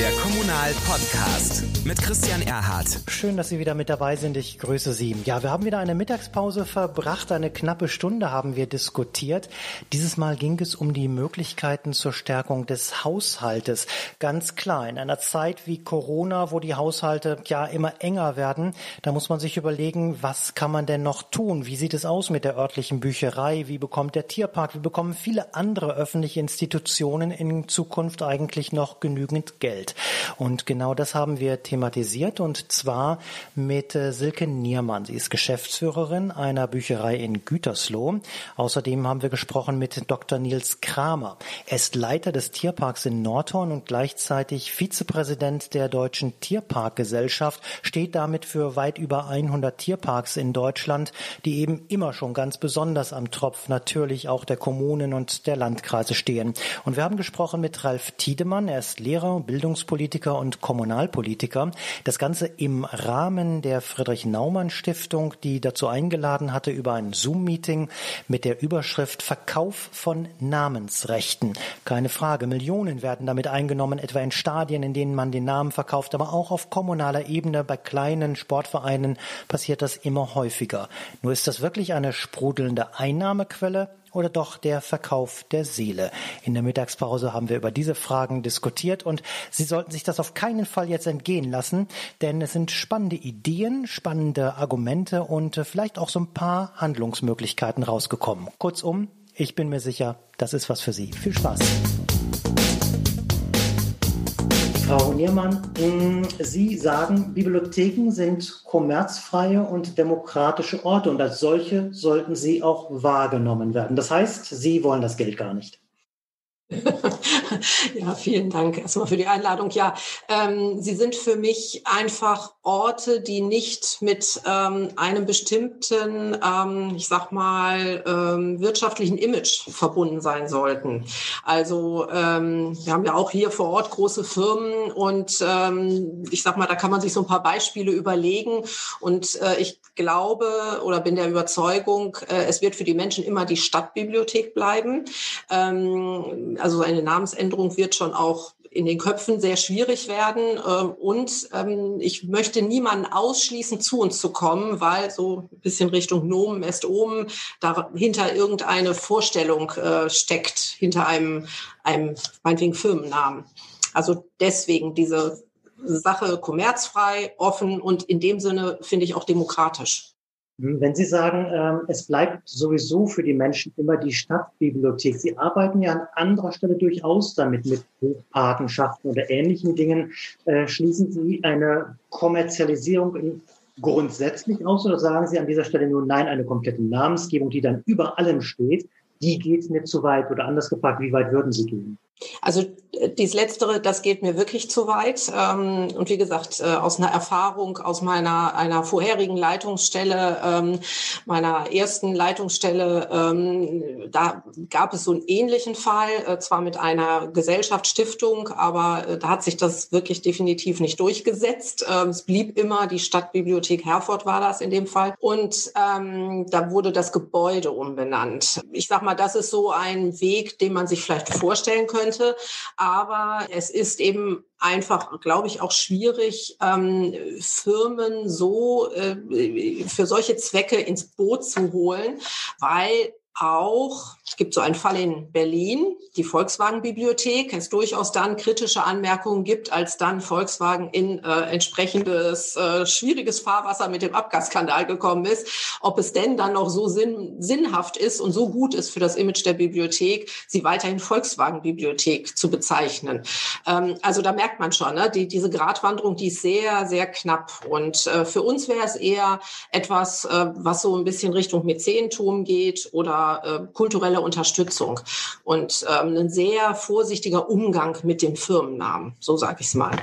Der Kommunal-Podcast mit Christian Erhardt. Schön, dass Sie wieder mit dabei sind. Ich grüße Sie. Ja, wir haben wieder eine Mittagspause verbracht. Eine knappe Stunde haben wir diskutiert. Dieses Mal ging es um die Möglichkeiten zur Stärkung des Haushaltes. Ganz klar, in einer Zeit wie Corona, wo die Haushalte ja immer enger werden, da muss man sich überlegen, was kann man denn noch tun? Wie sieht es aus mit der örtlichen Bücherei? Wie bekommt der Tierpark? Wie bekommen viele andere öffentliche Institutionen in Zukunft eigentlich noch genügend Geld? Und genau das haben wir thematisiert und zwar mit äh, Silke Niermann. Sie ist Geschäftsführerin einer Bücherei in Gütersloh. Außerdem haben wir gesprochen mit Dr. Nils Kramer. Er ist Leiter des Tierparks in Nordhorn und gleichzeitig Vizepräsident der Deutschen Tierparkgesellschaft, steht damit für weit über 100 Tierparks in Deutschland, die eben immer schon ganz besonders am Tropf natürlich auch der Kommunen und der Landkreise stehen. Und wir haben gesprochen mit Ralf Tiedemann. Er ist Lehrer, Bildungs Bundespolitiker und Kommunalpolitiker. Das Ganze im Rahmen der Friedrich Naumann Stiftung, die dazu eingeladen hatte über ein Zoom-Meeting mit der Überschrift Verkauf von Namensrechten. Keine Frage, Millionen werden damit eingenommen, etwa in Stadien, in denen man den Namen verkauft, aber auch auf kommunaler Ebene bei kleinen Sportvereinen passiert das immer häufiger. Nur ist das wirklich eine sprudelnde Einnahmequelle? Oder doch der Verkauf der Seele? In der Mittagspause haben wir über diese Fragen diskutiert und Sie sollten sich das auf keinen Fall jetzt entgehen lassen, denn es sind spannende Ideen, spannende Argumente und äh, vielleicht auch so ein paar Handlungsmöglichkeiten rausgekommen. Kurzum, ich bin mir sicher, das ist was für Sie. Viel Spaß! Frau Niermann, mm, Sie sagen, Bibliotheken sind kommerzfreie und demokratische Orte und als solche sollten sie auch wahrgenommen werden. Das heißt, Sie wollen das Geld gar nicht. ja, vielen Dank erstmal für die Einladung. Ja, ähm, sie sind für mich einfach Orte, die nicht mit ähm, einem bestimmten, ähm, ich sag mal, ähm, wirtschaftlichen Image verbunden sein sollten. Also ähm, wir haben ja auch hier vor Ort große Firmen und ähm, ich sag mal, da kann man sich so ein paar Beispiele überlegen. Und äh, ich glaube oder bin der Überzeugung, äh, es wird für die Menschen immer die Stadtbibliothek bleiben. Also eine Namensänderung wird schon auch in den Köpfen sehr schwierig werden. Ähm, und ähm, ich möchte niemanden ausschließen, zu uns zu kommen, weil so ein bisschen Richtung Nomen est Omen dahinter irgendeine Vorstellung äh, steckt, hinter einem, einem meinetwegen Firmennamen. Also deswegen diese Sache kommerzfrei, offen und in dem Sinne finde ich auch demokratisch. Wenn Sie sagen, ähm, es bleibt sowieso für die Menschen immer die Stadtbibliothek, Sie arbeiten ja an anderer Stelle durchaus damit mit Buchpatenschaften oder ähnlichen Dingen. Äh, schließen Sie eine Kommerzialisierung grundsätzlich aus oder sagen Sie an dieser Stelle nur nein, eine komplette Namensgebung, die dann über allem steht, die geht mir zu weit oder anders gefragt, wie weit würden Sie gehen? Also äh, dies Letztere, das geht mir wirklich zu weit. Ähm, und wie gesagt, äh, aus einer Erfahrung aus meiner einer vorherigen Leitungsstelle, ähm, meiner ersten Leitungsstelle, ähm, da gab es so einen ähnlichen Fall, äh, zwar mit einer Gesellschaftsstiftung, aber da hat sich das wirklich definitiv nicht durchgesetzt. Es blieb immer die Stadtbibliothek Herford war das in dem Fall. Und da wurde das Gebäude umbenannt. Ich sag mal, das ist so ein Weg, den man sich vielleicht vorstellen könnte könnte. Aber es ist eben einfach, glaube ich, auch schwierig, ähm, Firmen so äh, für solche Zwecke ins Boot zu holen, weil auch, es gibt so einen Fall in Berlin, die Volkswagen-Bibliothek, es durchaus dann kritische Anmerkungen gibt, als dann Volkswagen in äh, entsprechendes äh, schwieriges Fahrwasser mit dem Abgasskandal gekommen ist, ob es denn dann noch so sinn, sinnhaft ist und so gut ist für das Image der Bibliothek, sie weiterhin Volkswagen-Bibliothek zu bezeichnen. Ähm, also da merkt man schon, ne, die, diese Gratwanderung, die ist sehr, sehr knapp. Und äh, für uns wäre es eher etwas, äh, was so ein bisschen Richtung Mäzenentum geht oder äh, kulturelle Unterstützung und ähm, ein sehr vorsichtiger Umgang mit dem Firmennamen, so sage ich es mal.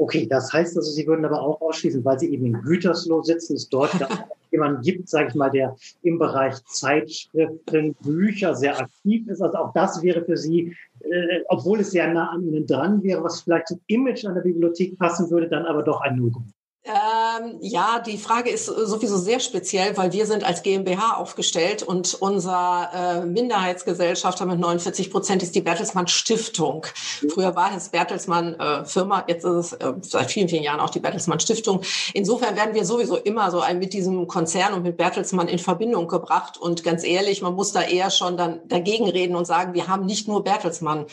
Okay, das heißt also, Sie würden aber auch ausschließen, weil Sie eben in Gütersloh sitzen, es dort jemanden gibt, sage ich mal, der im Bereich Zeitschriften, Bücher sehr aktiv ist. Also auch das wäre für Sie, äh, obwohl es sehr nah an Ihnen dran wäre, was vielleicht zum Image an der Bibliothek passen würde, dann aber doch ein Nullpunkt. Ähm, ja, die Frage ist sowieso sehr speziell, weil wir sind als GmbH aufgestellt und unser äh, Minderheitsgesellschafter mit 49 Prozent ist die Bertelsmann Stiftung. Früher war es Bertelsmann äh, Firma, jetzt ist es äh, seit vielen, vielen Jahren auch die Bertelsmann Stiftung. Insofern werden wir sowieso immer so ein, mit diesem Konzern und mit Bertelsmann in Verbindung gebracht. Und ganz ehrlich, man muss da eher schon dann dagegen reden und sagen, wir haben nicht nur Bertelsmann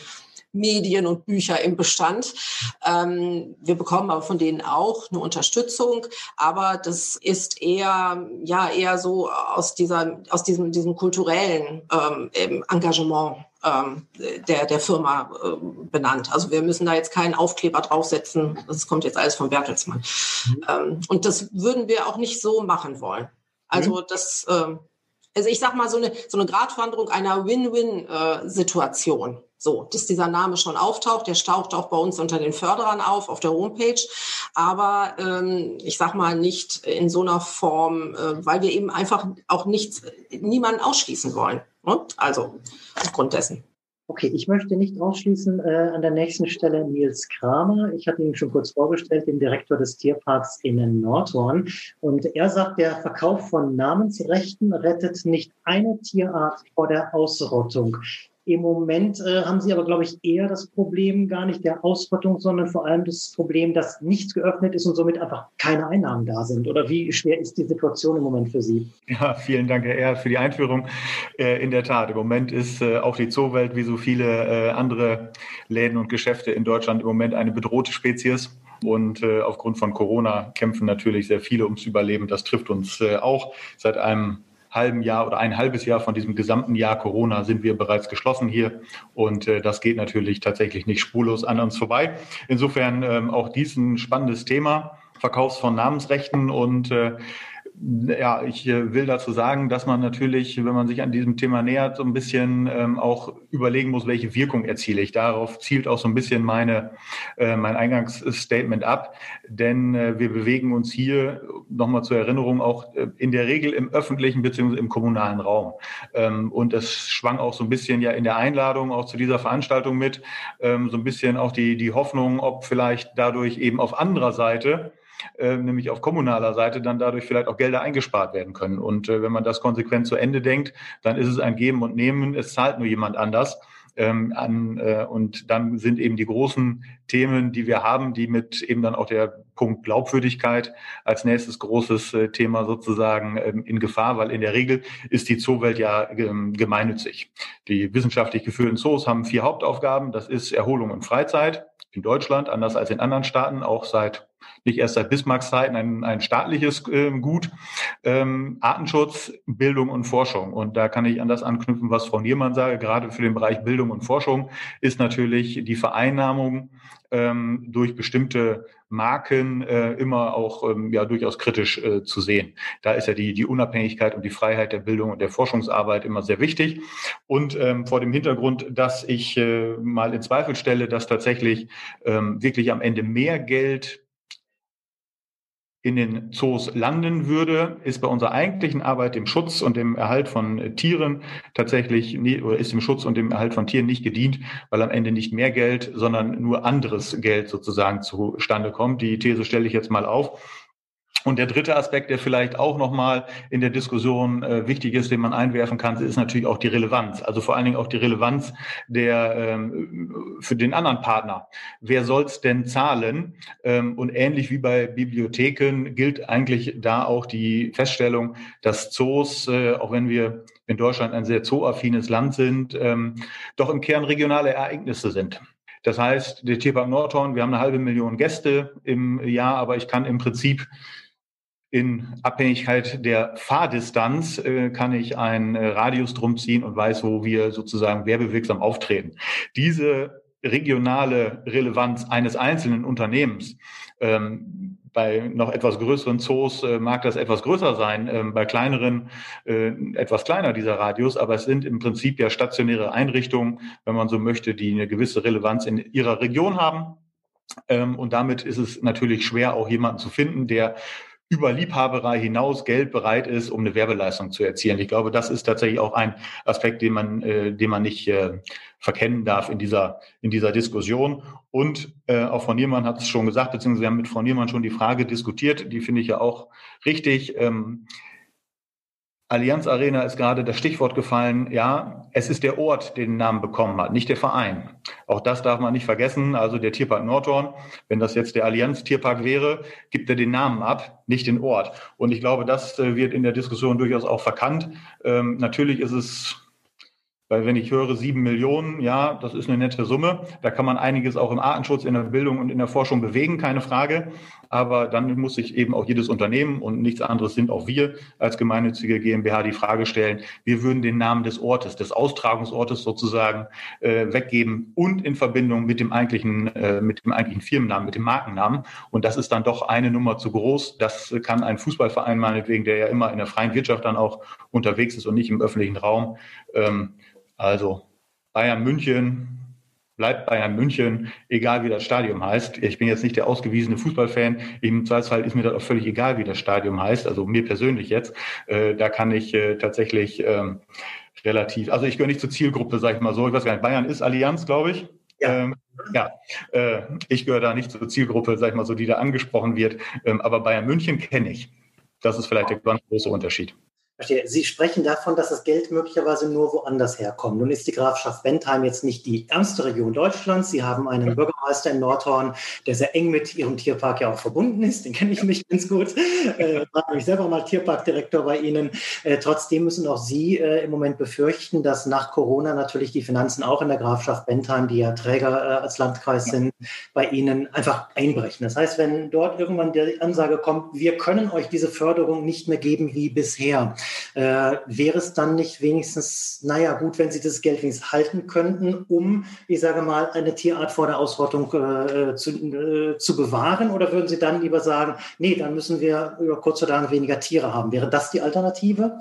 Medien und Bücher im Bestand. Ähm, wir bekommen aber von denen auch eine Unterstützung, aber das ist eher ja eher so aus dieser aus diesem diesem kulturellen ähm, Engagement ähm, der der Firma äh, benannt. Also wir müssen da jetzt keinen Aufkleber draufsetzen. Das kommt jetzt alles von Bertelsmann. Mhm. Ähm, und das würden wir auch nicht so machen wollen. Also mhm. das ähm, also ich sag mal so eine so eine Gratwanderung einer Win-Win-Situation. Äh, so, dass dieser Name schon auftaucht, der taucht auch bei uns unter den Förderern auf, auf der Homepage, aber ähm, ich sag mal nicht in so einer Form, äh, weil wir eben einfach auch nichts, niemanden ausschließen wollen. Ne? Also aufgrund dessen. Okay, ich möchte nicht ausschließen äh, an der nächsten Stelle Nils Kramer. Ich hatte ihn schon kurz vorgestellt, den Direktor des Tierparks in Nordhorn. Und er sagt, der Verkauf von Namensrechten rettet nicht eine Tierart vor der Ausrottung. Im Moment äh, haben Sie aber, glaube ich, eher das Problem gar nicht der Ausrottung, sondern vor allem das Problem, dass nichts geöffnet ist und somit einfach keine Einnahmen da sind. Oder wie schwer ist die Situation im Moment für Sie? Ja, vielen Dank, Herr Ehr, für die Einführung. Äh, in der Tat, im Moment ist äh, auch die Zoowelt wie so viele äh, andere Läden und Geschäfte in Deutschland im Moment eine bedrohte Spezies. Und äh, aufgrund von Corona kämpfen natürlich sehr viele ums Überleben. Das trifft uns äh, auch seit einem halben Jahr oder ein halbes Jahr von diesem gesamten Jahr Corona sind wir bereits geschlossen hier. Und äh, das geht natürlich tatsächlich nicht spurlos an uns vorbei. Insofern ähm, auch dies ein spannendes Thema. Verkaufs von Namensrechten und äh, ja, ich äh, will dazu sagen, dass man natürlich, wenn man sich an diesem Thema nähert, so ein bisschen ähm, auch überlegen muss, welche Wirkung erziele ich. Darauf zielt auch so ein bisschen meine, äh, mein Eingangsstatement ab. Denn äh, wir bewegen uns hier, nochmal zur Erinnerung, auch äh, in der Regel im öffentlichen bzw. im kommunalen Raum. Ähm, und es schwang auch so ein bisschen ja in der Einladung auch zu dieser Veranstaltung mit, ähm, so ein bisschen auch die, die Hoffnung, ob vielleicht dadurch eben auf anderer Seite äh, nämlich auf kommunaler Seite dann dadurch vielleicht auch Gelder eingespart werden können. Und äh, wenn man das konsequent zu Ende denkt, dann ist es ein Geben und Nehmen. Es zahlt nur jemand anders. Ähm, an, äh, und dann sind eben die großen Themen, die wir haben, die mit eben dann auch der Punkt Glaubwürdigkeit als nächstes großes äh, Thema sozusagen ähm, in Gefahr, weil in der Regel ist die Zoowelt ja ähm, gemeinnützig. Die wissenschaftlich geführten Zoos haben vier Hauptaufgaben. Das ist Erholung und Freizeit in Deutschland, anders als in anderen Staaten, auch seit nicht erst seit Bismarcks Zeiten ein, ein staatliches äh, Gut. Ähm, Artenschutz, Bildung und Forschung. Und da kann ich an das anknüpfen, was Frau Niermann sage. Gerade für den Bereich Bildung und Forschung ist natürlich die Vereinnahmung ähm, durch bestimmte Marken äh, immer auch ähm, ja durchaus kritisch äh, zu sehen. Da ist ja die, die Unabhängigkeit und die Freiheit der Bildung und der Forschungsarbeit immer sehr wichtig. Und ähm, vor dem Hintergrund, dass ich äh, mal in Zweifel stelle, dass tatsächlich ähm, wirklich am Ende mehr Geld in den Zoos landen würde, ist bei unserer eigentlichen Arbeit, dem Schutz und dem Erhalt von äh, Tieren tatsächlich oder ist dem Schutz und dem Erhalt von Tieren nicht gedient, weil am Ende nicht mehr Geld, sondern nur anderes Geld sozusagen zustande kommt. Die These stelle ich jetzt mal auf. Und der dritte Aspekt, der vielleicht auch nochmal in der Diskussion äh, wichtig ist, den man einwerfen kann, ist natürlich auch die Relevanz. Also vor allen Dingen auch die Relevanz der ähm, für den anderen Partner. Wer soll's denn zahlen? Ähm, und ähnlich wie bei Bibliotheken gilt eigentlich da auch die Feststellung, dass Zoos, äh, auch wenn wir in Deutschland ein sehr zooaffines Land sind, ähm, doch im Kern regionale Ereignisse sind. Das heißt, der Tierpark Nordhorn, wir haben eine halbe Million Gäste im Jahr, aber ich kann im Prinzip in Abhängigkeit der Fahrdistanz äh, kann ich einen äh, Radius drum ziehen und weiß, wo wir sozusagen werbewirksam auftreten. Diese regionale Relevanz eines einzelnen Unternehmens ähm, bei noch etwas größeren Zoos äh, mag das etwas größer sein, ähm, bei kleineren äh, etwas kleiner dieser Radius, aber es sind im Prinzip ja stationäre Einrichtungen, wenn man so möchte, die eine gewisse Relevanz in ihrer Region haben. Ähm, und damit ist es natürlich schwer, auch jemanden zu finden, der über Liebhaberei hinaus Geld bereit ist, um eine Werbeleistung zu erzielen. Ich glaube, das ist tatsächlich auch ein Aspekt, den man, äh, den man nicht äh, verkennen darf in dieser, in dieser Diskussion. Und äh, auch Frau Niermann hat es schon gesagt, beziehungsweise wir haben mit Frau Niermann schon die Frage diskutiert, die finde ich ja auch richtig. Ähm, Allianz Arena ist gerade das Stichwort gefallen. Ja, es ist der Ort, den Namen bekommen hat, nicht der Verein. Auch das darf man nicht vergessen. Also der Tierpark Nordhorn, wenn das jetzt der Allianz Tierpark wäre, gibt er den Namen ab, nicht den Ort. Und ich glaube, das äh, wird in der Diskussion durchaus auch verkannt. Ähm, natürlich ist es weil wenn ich höre sieben Millionen, ja, das ist eine nette Summe. Da kann man einiges auch im Artenschutz, in der Bildung und in der Forschung bewegen, keine Frage. Aber dann muss sich eben auch jedes Unternehmen und nichts anderes sind auch wir als gemeinnützige GmbH die Frage stellen, wir würden den Namen des Ortes, des Austragungsortes sozusagen äh, weggeben und in Verbindung mit dem eigentlichen, äh, mit dem eigentlichen Firmennamen, mit dem Markennamen. Und das ist dann doch eine Nummer zu groß. Das kann ein Fußballverein meinetwegen, der ja immer in der freien Wirtschaft dann auch unterwegs ist und nicht im öffentlichen Raum, ähm, also Bayern München bleibt Bayern München, egal wie das Stadion heißt. Ich bin jetzt nicht der ausgewiesene Fußballfan. Im Zweifelsfall ist mir das auch völlig egal, wie das Stadion heißt. Also mir persönlich jetzt. Äh, da kann ich äh, tatsächlich ähm, relativ, also ich gehöre nicht zur Zielgruppe, sage ich mal so. Ich weiß gar nicht, Bayern ist Allianz, glaube ich. Ja. Ähm, ja, äh, ich gehöre da nicht zur Zielgruppe, sag ich mal so, die da angesprochen wird. Ähm, aber Bayern München kenne ich. Das ist vielleicht der ganz große Unterschied. Verstehe. Sie sprechen davon, dass das Geld möglicherweise nur woanders herkommt. Nun ist die Grafschaft Bentheim jetzt nicht die ärmste Region Deutschlands. Sie haben einen Bürgermeister in Nordhorn, der sehr eng mit Ihrem Tierpark ja auch verbunden ist. Den kenne ich mich ganz gut. Äh, war nämlich selber mal Tierparkdirektor bei Ihnen. Äh, trotzdem müssen auch Sie äh, im Moment befürchten, dass nach Corona natürlich die Finanzen auch in der Grafschaft Bentheim, die ja Träger äh, als Landkreis sind, bei Ihnen einfach einbrechen. Das heißt, wenn dort irgendwann die Ansage kommt, wir können euch diese Förderung nicht mehr geben wie bisher, äh, wäre es dann nicht wenigstens, naja, gut, wenn Sie das Geld wenigstens halten könnten, um, ich sage mal, eine Tierart vor der Ausrottung äh, zu, äh, zu bewahren? Oder würden Sie dann lieber sagen, nee, dann müssen wir über kurz oder lang weniger Tiere haben? Wäre das die Alternative?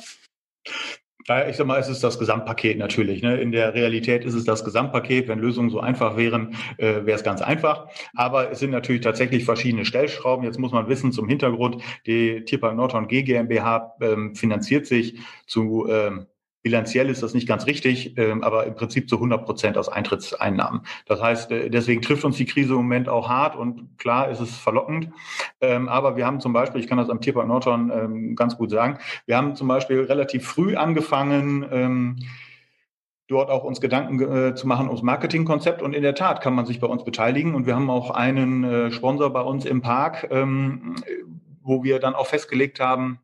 Ich sag mal, es ist das Gesamtpaket natürlich. Ne? In der Realität ist es das Gesamtpaket. Wenn Lösungen so einfach wären, äh, wäre es ganz einfach. Aber es sind natürlich tatsächlich verschiedene Stellschrauben. Jetzt muss man wissen zum Hintergrund, die Tierpark Nordhorn G GmbH ähm, finanziert sich zu ähm, Bilanziell ist das nicht ganz richtig, ähm, aber im Prinzip zu 100 Prozent aus Eintrittseinnahmen. Das heißt, äh, deswegen trifft uns die Krise im Moment auch hart und klar ist es verlockend. Ähm, aber wir haben zum Beispiel, ich kann das am Tierpark Nordhorn ähm, ganz gut sagen, wir haben zum Beispiel relativ früh angefangen, dort auch uns Gedanken äh, zu machen ums Marketingkonzept. Und in der Tat kann man sich bei uns beteiligen. Und wir haben auch einen äh, Sponsor bei uns im Park, wo wir dann auch festgelegt haben,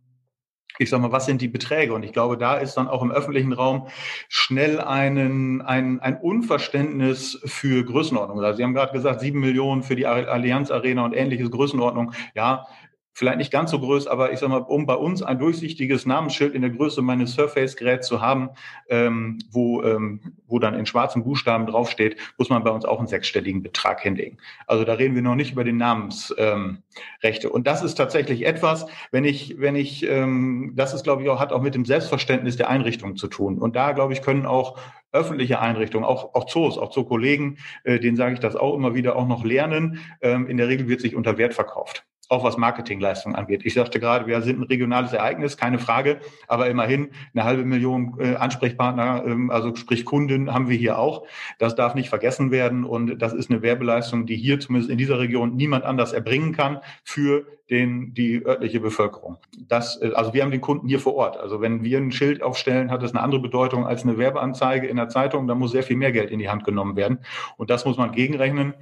ich sag mal, was sind die Beträge? Und ich glaube, da ist dann auch im öffentlichen Raum schnell einen, ein, ein Unverständnis für Größenordnung. Also Sie haben gerade gesagt, sieben Millionen für die Allianz Arena und ähnliches Größenordnung. Ja, vielleicht nicht ganz so groß, aber ich sag mal, um bei uns ein durchsichtiges Namensschild in der Größe meines Surface-Geräts zu haben, ähm, wo, ähm, wo dann in schwarzen Buchstaben draufsteht, muss man bei uns auch einen sechsstelligen Betrag hinlegen. Also da reden wir noch nicht über die Namensrechte. Ähm, Und das ist tatsächlich etwas, wenn ich, wenn ich, ähm, das ist, glaube ich, auch, hat auch mit dem Selbstverständnis der Einrichtung zu tun. Und da, glaube ich, können auch öffentliche Einrichtungen, auch, auch Zoos, auch Zoo-Kollegen, äh, denen sage ich das auch immer wieder, auch noch lernen. Ähm, in der Regel wird sich unter Wert verkauft auch was Marketingleistung angeht. Ich sagte gerade, wir sind ein regionales Ereignis, keine Frage, aber immerhin eine halbe Million äh, Ansprechpartner, ähm, also sprich Kunden haben wir hier auch. Das darf nicht vergessen werden und das ist eine Werbeleistung, die hier zumindest in dieser Region niemand anders erbringen kann für den, die örtliche Bevölkerung. Das, äh, also wir haben den Kunden hier vor Ort. Also wenn wir ein Schild aufstellen, hat das eine andere Bedeutung als eine Werbeanzeige in der Zeitung. Da muss sehr viel mehr Geld in die Hand genommen werden. Und das muss man gegenrechnen.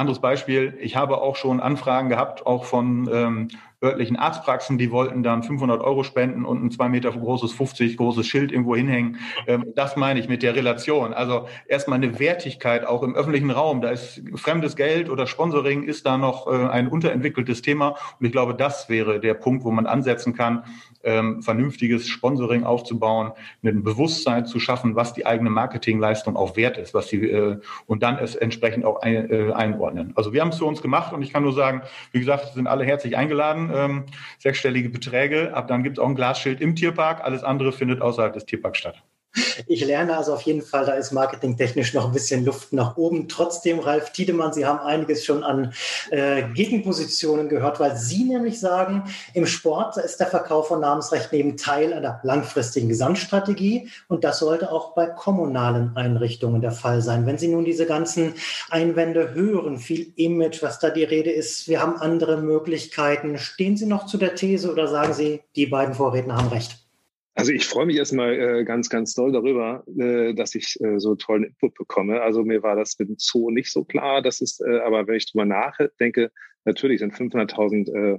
Anderes Beispiel, ich habe auch schon Anfragen gehabt, auch von ähm, örtlichen Arztpraxen, die wollten dann 500 Euro spenden und ein zwei Meter großes, 50 großes Schild irgendwo hinhängen. Ähm, das meine ich mit der Relation. Also erstmal eine Wertigkeit auch im öffentlichen Raum. Da ist fremdes Geld oder Sponsoring ist da noch äh, ein unterentwickeltes Thema. Und ich glaube, das wäre der Punkt, wo man ansetzen kann, ähm, vernünftiges Sponsoring aufzubauen, ein Bewusstsein zu schaffen, was die eigene Marketingleistung auch wert ist, was die, äh, und dann es entsprechend auch ein, äh, einordnen. Also wir haben es für uns gemacht und ich kann nur sagen, wie gesagt, sind alle herzlich eingeladen ähm, sechsstellige Beträge. Ab dann gibt es auch ein Glasschild im Tierpark. Alles andere findet außerhalb des Tierparks statt. Ich lerne also auf jeden Fall, da ist marketingtechnisch noch ein bisschen Luft nach oben. Trotzdem, Ralf Tiedemann, Sie haben einiges schon an äh, Gegenpositionen gehört, weil Sie nämlich sagen, im Sport ist der Verkauf von Namensrechten eben Teil einer langfristigen Gesamtstrategie und das sollte auch bei kommunalen Einrichtungen der Fall sein. Wenn Sie nun diese ganzen Einwände hören, viel Image, was da die Rede ist, wir haben andere Möglichkeiten, stehen Sie noch zu der These oder sagen Sie, die beiden Vorredner haben recht? Also ich freue mich erstmal äh, ganz, ganz doll darüber, äh, dass ich äh, so tollen Input bekomme. Also mir war das mit dem Zoo nicht so klar. Das ist, äh, aber wenn ich drüber nachdenke, natürlich sind 500.000 äh,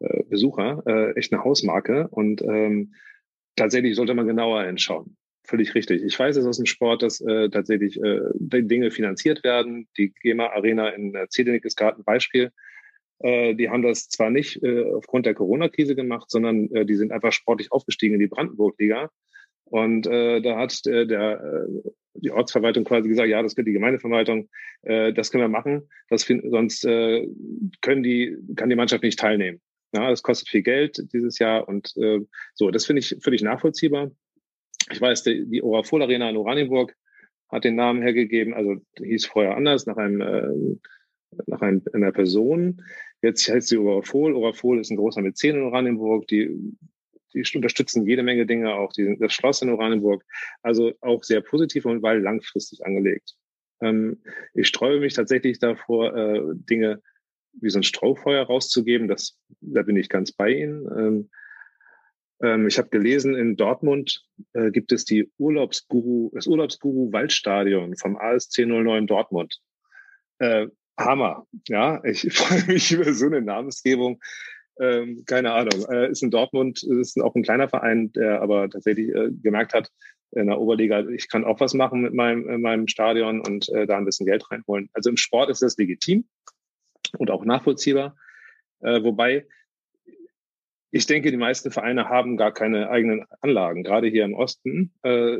äh, Besucher äh, echt eine Hausmarke und ähm, tatsächlich sollte man genauer hinschauen. Völlig richtig. Ich weiß es aus dem Sport, dass äh, tatsächlich äh, Dinge finanziert werden. Die GEMA Arena in äh, Zedenick ist gerade ein Beispiel. Äh, die haben das zwar nicht äh, aufgrund der Corona-Krise gemacht, sondern äh, die sind einfach sportlich aufgestiegen in die Brandenburg-Liga. Und äh, da hat der, der äh, die Ortsverwaltung quasi gesagt, ja, das wird die Gemeindeverwaltung, äh, das können wir machen, das find, sonst äh, können die, kann die Mannschaft nicht teilnehmen. Ja, das kostet viel Geld dieses Jahr und äh, so, das finde ich völlig nachvollziehbar. Ich weiß, die, die Orafol Arena in Oranienburg hat den Namen hergegeben, also hieß vorher anders, nach einem äh, nach einem, einer Person. Jetzt heißt sie Orafol. Orafol ist ein großer Mäzen in Oranienburg. Die, die unterstützen jede Menge Dinge, auch die, das Schloss in Oranienburg. Also auch sehr positiv und weil langfristig angelegt. Ähm, ich streue mich tatsächlich davor, äh, Dinge wie so ein Strohfeuer rauszugeben. Das, da bin ich ganz bei Ihnen. Ähm, ähm, ich habe gelesen, in Dortmund äh, gibt es die Urlaubsguru, das Urlaubsguru Waldstadion vom ASC 09 Dortmund. Äh, Hammer. Ja, ich freue mich über so eine Namensgebung. Ähm, keine Ahnung. Äh, ist in Dortmund, ist auch ein kleiner Verein, der aber tatsächlich äh, gemerkt hat, in der Oberliga, ich kann auch was machen mit meinem, in meinem Stadion und äh, da ein bisschen Geld reinholen. Also im Sport ist das legitim und auch nachvollziehbar. Äh, wobei ich denke, die meisten Vereine haben gar keine eigenen Anlagen, gerade hier im Osten. Äh,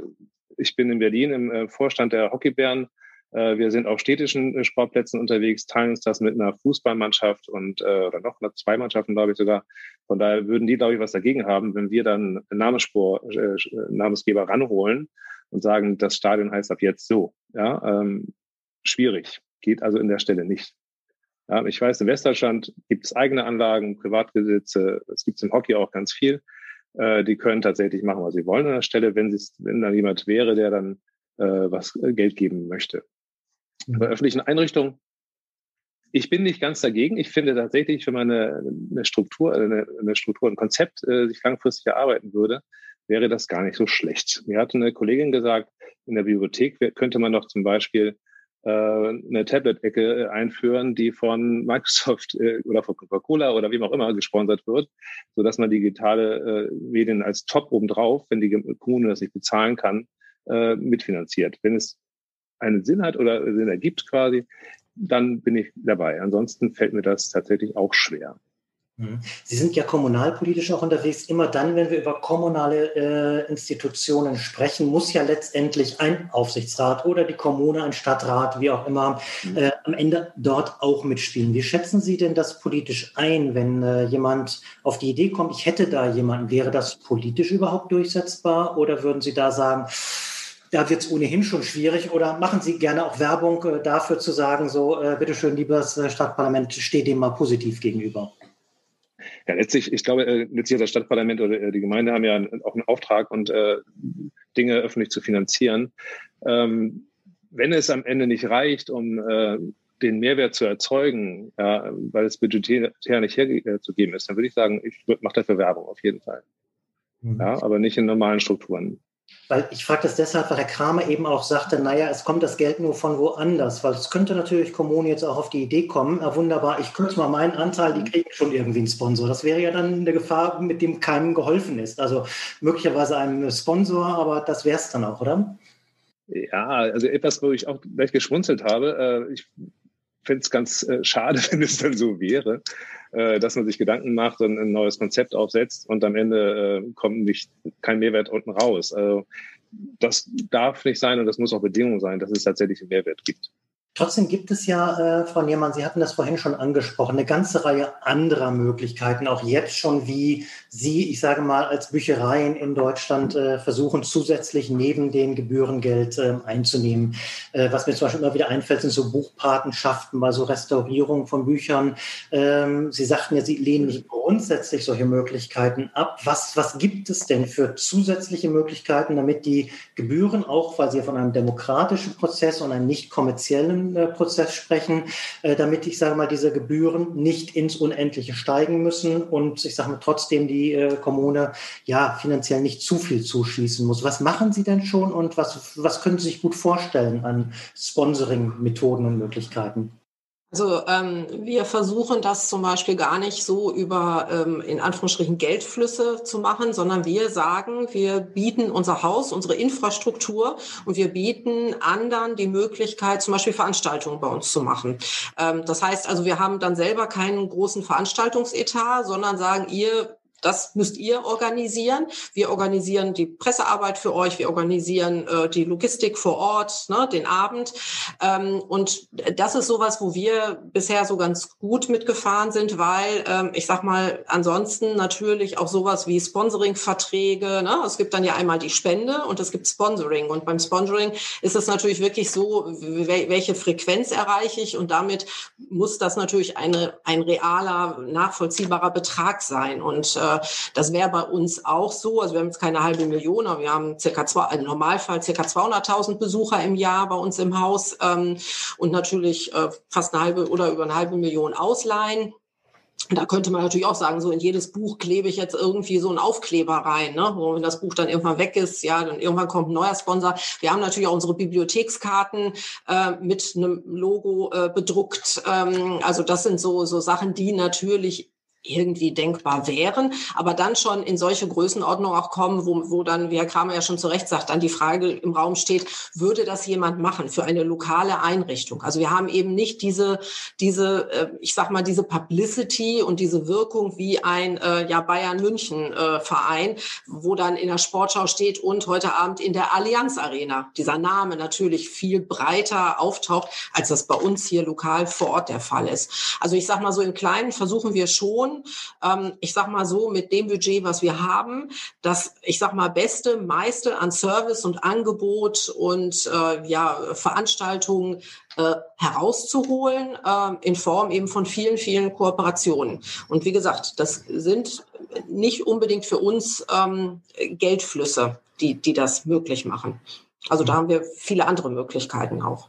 ich bin in Berlin im äh, Vorstand der Hockeybären wir sind auf städtischen äh, Sportplätzen unterwegs, teilen uns das mit einer Fußballmannschaft und äh, oder noch zwei Mannschaften, glaube ich sogar. Von daher würden die, glaube ich, was dagegen haben, wenn wir dann Namensspor, äh, Namensgeber ranholen und sagen, das Stadion heißt ab jetzt so. Ja, ähm, schwierig. Geht also in der Stelle nicht. Ja, ich weiß, in Westdeutschland gibt es eigene Anlagen, Privatbesitze, es gibt im Hockey auch ganz viel. Äh, die können tatsächlich machen, was sie wollen an der Stelle, wenn, wenn da jemand wäre, der dann äh, was Geld geben möchte bei öffentlichen Einrichtungen. Ich bin nicht ganz dagegen. Ich finde tatsächlich, wenn man eine, eine Struktur, eine, eine, Struktur, ein Konzept äh, sich langfristig erarbeiten würde, wäre das gar nicht so schlecht. Mir hatte eine Kollegin gesagt, in der Bibliothek könnte man doch zum Beispiel äh, eine Tablet-Ecke äh, einführen, die von Microsoft äh, oder von Coca-Cola oder wem auch immer gesponsert wird, so dass man digitale Medien als Top obendrauf, wenn die Kommune das nicht bezahlen kann, mitfinanziert. Wenn es einen Sinn hat oder Sinn ergibt quasi, dann bin ich dabei. Ansonsten fällt mir das tatsächlich auch schwer. Mhm. Sie sind ja kommunalpolitisch auch unterwegs. Immer dann, wenn wir über kommunale äh, Institutionen sprechen, muss ja letztendlich ein Aufsichtsrat oder die Kommune, ein Stadtrat, wie auch immer, mhm. äh, am Ende dort auch mitspielen. Wie schätzen Sie denn das politisch ein, wenn äh, jemand auf die Idee kommt, ich hätte da jemanden, wäre das politisch überhaupt durchsetzbar oder würden Sie da sagen, da wird es ohnehin schon schwierig. Oder machen Sie gerne auch Werbung äh, dafür zu sagen, so, äh, bitteschön, liebes äh, Stadtparlament, steht dem mal positiv gegenüber? Ja, letztlich, ich glaube, äh, letztlich das Stadtparlament oder äh, die Gemeinde haben ja auch einen Auftrag und äh, Dinge öffentlich zu finanzieren. Ähm, wenn es am Ende nicht reicht, um äh, den Mehrwert zu erzeugen, ja, weil es budgetär nicht herzugeben ist, dann würde ich sagen, ich mache dafür Werbung auf jeden Fall. Mhm. Ja, aber nicht in normalen Strukturen. Weil ich frage das deshalb, weil Herr Kramer eben auch sagte, naja, es kommt das Geld nur von woanders, weil es könnte natürlich Kommunen jetzt auch auf die Idee kommen, ja, wunderbar, ich kürze mal meinen Anteil, die kriegen schon irgendwie einen Sponsor. Das wäre ja dann eine Gefahr, mit dem keinem geholfen ist. Also möglicherweise einem Sponsor, aber das wäre es dann auch, oder? Ja, also etwas, wo ich auch gleich geschmunzelt habe. Äh, ich finde es ganz äh, schade, wenn es dann so wäre, äh, dass man sich Gedanken macht und ein neues Konzept aufsetzt und am Ende äh, kommt nicht kein Mehrwert unten raus. Also das darf nicht sein und das muss auch Bedingung sein, dass es tatsächlich einen Mehrwert gibt. Trotzdem gibt es ja, äh, Frau Niermann, Sie hatten das vorhin schon angesprochen, eine ganze Reihe anderer Möglichkeiten, auch jetzt schon, wie Sie, ich sage mal, als Büchereien in Deutschland äh, versuchen, zusätzlich neben dem Gebührengeld äh, einzunehmen. Äh, was mir zum Beispiel immer wieder einfällt, sind so Buchpatenschaften, mal so Restaurierung von Büchern. Ähm, Sie sagten ja, Sie lehnen nicht grundsätzlich solche Möglichkeiten ab. Was, was gibt es denn für zusätzliche Möglichkeiten, damit die Gebühren, auch weil Sie von einem demokratischen Prozess und einem nicht kommerziellen äh, Prozess sprechen, äh, damit, ich sage mal, diese Gebühren nicht ins Unendliche steigen müssen und ich sage mal, trotzdem die äh, Kommune ja finanziell nicht zu viel zuschießen muss. Was machen Sie denn schon und was, was können Sie sich gut vorstellen an Sponsoring-Methoden und Möglichkeiten? Also ähm, wir versuchen das zum Beispiel gar nicht so über ähm, in Anführungsstrichen Geldflüsse zu machen, sondern wir sagen, wir bieten unser Haus, unsere Infrastruktur und wir bieten anderen die Möglichkeit, zum Beispiel Veranstaltungen bei uns zu machen. Ähm, das heißt also, wir haben dann selber keinen großen Veranstaltungsetat, sondern sagen, ihr das müsst ihr organisieren. Wir organisieren die Pressearbeit für euch, wir organisieren äh, die Logistik vor Ort, ne, den Abend. Ähm, und das ist sowas, wo wir bisher so ganz gut mitgefahren sind, weil ähm, ich sag mal, ansonsten natürlich auch sowas wie Sponsoring-Verträge. Ne? Es gibt dann ja einmal die Spende und es gibt Sponsoring. Und beim Sponsoring ist es natürlich wirklich so, welche Frequenz erreiche ich und damit muss das natürlich eine, ein realer, nachvollziehbarer Betrag sein. Und äh, das wäre bei uns auch so. Also wir haben jetzt keine halbe Million, aber wir haben circa zwei, im Normalfall circa 200.000 Besucher im Jahr bei uns im Haus ähm, und natürlich äh, fast eine halbe oder über eine halbe Million ausleihen. Da könnte man natürlich auch sagen, so in jedes Buch klebe ich jetzt irgendwie so einen Aufkleber rein, ne? Wo wenn das Buch dann irgendwann weg ist, ja, dann irgendwann kommt ein neuer Sponsor. Wir haben natürlich auch unsere Bibliothekskarten äh, mit einem Logo äh, bedruckt. Ähm, also das sind so so Sachen, die natürlich irgendwie denkbar wären, aber dann schon in solche Größenordnungen auch kommen, wo, wo dann, wie Herr Kramer ja schon zu Recht sagt, dann die Frage im Raum steht, würde das jemand machen für eine lokale Einrichtung? Also wir haben eben nicht diese, diese, äh, ich sag mal, diese Publicity und diese Wirkung wie ein äh, ja, Bayern-München-Verein, äh, wo dann in der Sportschau steht und heute Abend in der Allianz Arena dieser Name natürlich viel breiter auftaucht, als das bei uns hier lokal vor Ort der Fall ist. Also ich sag mal so im Kleinen versuchen wir schon, schon, ähm, ich sag mal so, mit dem Budget, was wir haben, das, ich sag mal, beste, meiste an Service und Angebot und äh, ja, Veranstaltungen äh, herauszuholen, äh, in Form eben von vielen, vielen Kooperationen. Und wie gesagt, das sind nicht unbedingt für uns ähm, Geldflüsse, die, die das möglich machen. Also da haben wir viele andere Möglichkeiten auch.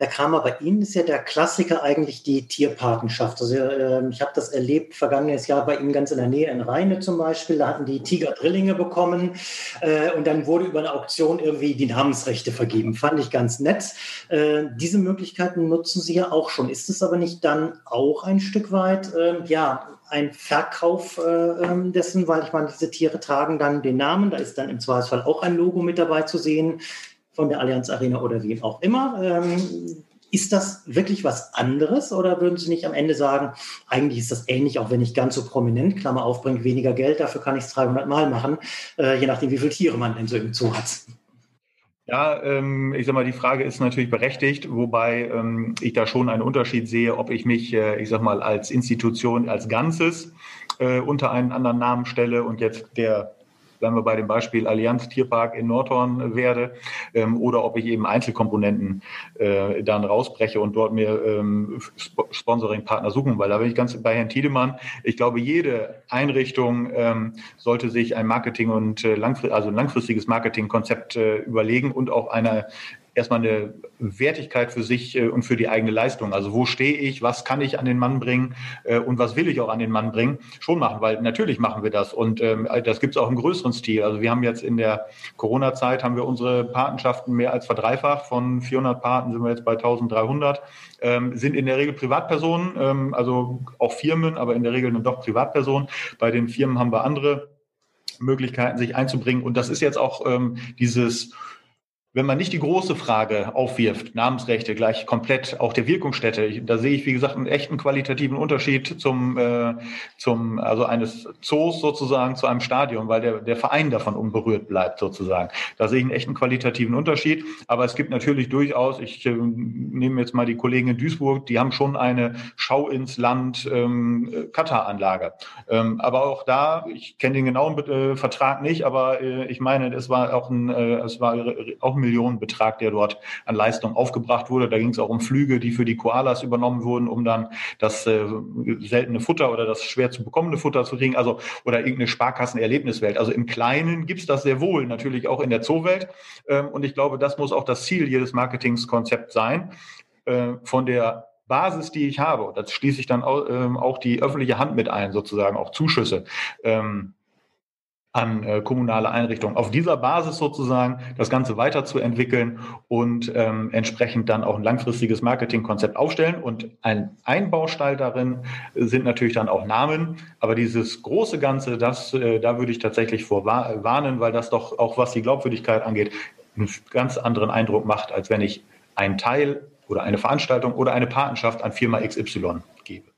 Herr Kramer, bei Ihnen ist ja der Klassiker eigentlich die Tierpatenschaft. Also äh, ich habe das erlebt vergangenes Jahr bei Ihnen ganz in der Nähe in Rheine zum Beispiel. Da hatten die Tiger Drillinge bekommen äh, und dann wurde über eine Auktion irgendwie die Namensrechte vergeben. Fand ich ganz nett. Äh, diese Möglichkeiten nutzen Sie ja auch schon. Ist es aber nicht dann auch ein Stück weit, ähm, ja, ein Verkauf äh, ähm, dessen, weil ich meine, diese Tiere tragen dann den Namen, da ist dann im Zweifelsfall auch ein Logo mit dabei zu sehen von der Allianz Arena oder wie auch immer. Ähm, ist das wirklich was anderes oder würden Sie nicht am Ende sagen, eigentlich ist das ähnlich, auch wenn nicht ganz so prominent, Klammer aufbringt, weniger Geld, dafür kann ich es 300 Mal machen, äh, je nachdem, wie viele Tiere man denn so im Zoo hat? Ja, ähm, ich sag mal, die Frage ist natürlich berechtigt, wobei ähm, ich da schon einen Unterschied sehe, ob ich mich, äh, ich sag mal, als Institution, als Ganzes äh, unter einen anderen Namen stelle und jetzt der bleiben wir bei dem Beispiel Allianz Tierpark in Nordhorn werde, ähm, oder ob ich eben Einzelkomponenten äh, dann rausbreche und dort mir ähm, Sponsoring-Partner suchen, weil da bin ich ganz bei Herrn Tiedemann. Ich glaube, jede Einrichtung ähm, sollte sich ein Marketing und äh, langfristig, also ein langfristiges Marketingkonzept äh, überlegen und auch eine erstmal eine Wertigkeit für sich äh, und für die eigene Leistung. Also wo stehe ich, was kann ich an den Mann bringen äh, und was will ich auch an den Mann bringen, schon machen, weil natürlich machen wir das und ähm, das gibt es auch im größeren Stil. Also wir haben jetzt in der Corona-Zeit haben wir unsere Patenschaften mehr als verdreifacht. Von 400 Paten sind wir jetzt bei 1300. Ähm, sind in der Regel Privatpersonen, ähm, also auch Firmen, aber in der Regel dann doch Privatpersonen. Bei den Firmen haben wir andere Möglichkeiten, sich einzubringen. Und das ist jetzt auch ähm, dieses wenn man nicht die große Frage aufwirft, Namensrechte gleich komplett, auch der Wirkungsstätte, da sehe ich, wie gesagt, einen echten qualitativen Unterschied zum, äh, zum also eines Zoos sozusagen zu einem Stadion, weil der, der Verein davon unberührt bleibt sozusagen. Da sehe ich einen echten qualitativen Unterschied. Aber es gibt natürlich durchaus, ich äh, nehme jetzt mal die Kollegen in Duisburg, die haben schon eine Schau ins Land ähm, Katar-Anlage. Ähm, aber auch da, ich kenne den genauen äh, Vertrag nicht, aber äh, ich meine, es war auch ein, äh, es war auch Millionenbetrag, der dort an Leistung aufgebracht wurde. Da ging es auch um Flüge, die für die Koalas übernommen wurden, um dann das äh, seltene Futter oder das schwer zu bekommende Futter zu kriegen, also oder irgendeine Sparkassenerlebniswelt. Also im Kleinen gibt es das sehr wohl, natürlich auch in der Zoowelt. Ähm, und ich glaube, das muss auch das Ziel jedes Marketingskonzepts sein. Äh, von der Basis, die ich habe, das schließe ich dann auch, ähm, auch die öffentliche Hand mit ein, sozusagen, auch Zuschüsse. Ähm, an äh, kommunale Einrichtungen. Auf dieser Basis sozusagen das Ganze weiterzuentwickeln und ähm, entsprechend dann auch ein langfristiges Marketingkonzept aufstellen. Und ein Einbaustein darin sind natürlich dann auch Namen. Aber dieses große Ganze, das, äh, da würde ich tatsächlich vor warnen, weil das doch auch was die Glaubwürdigkeit angeht, einen ganz anderen Eindruck macht, als wenn ich einen Teil oder eine Veranstaltung oder eine Patenschaft an Firma XY gebe.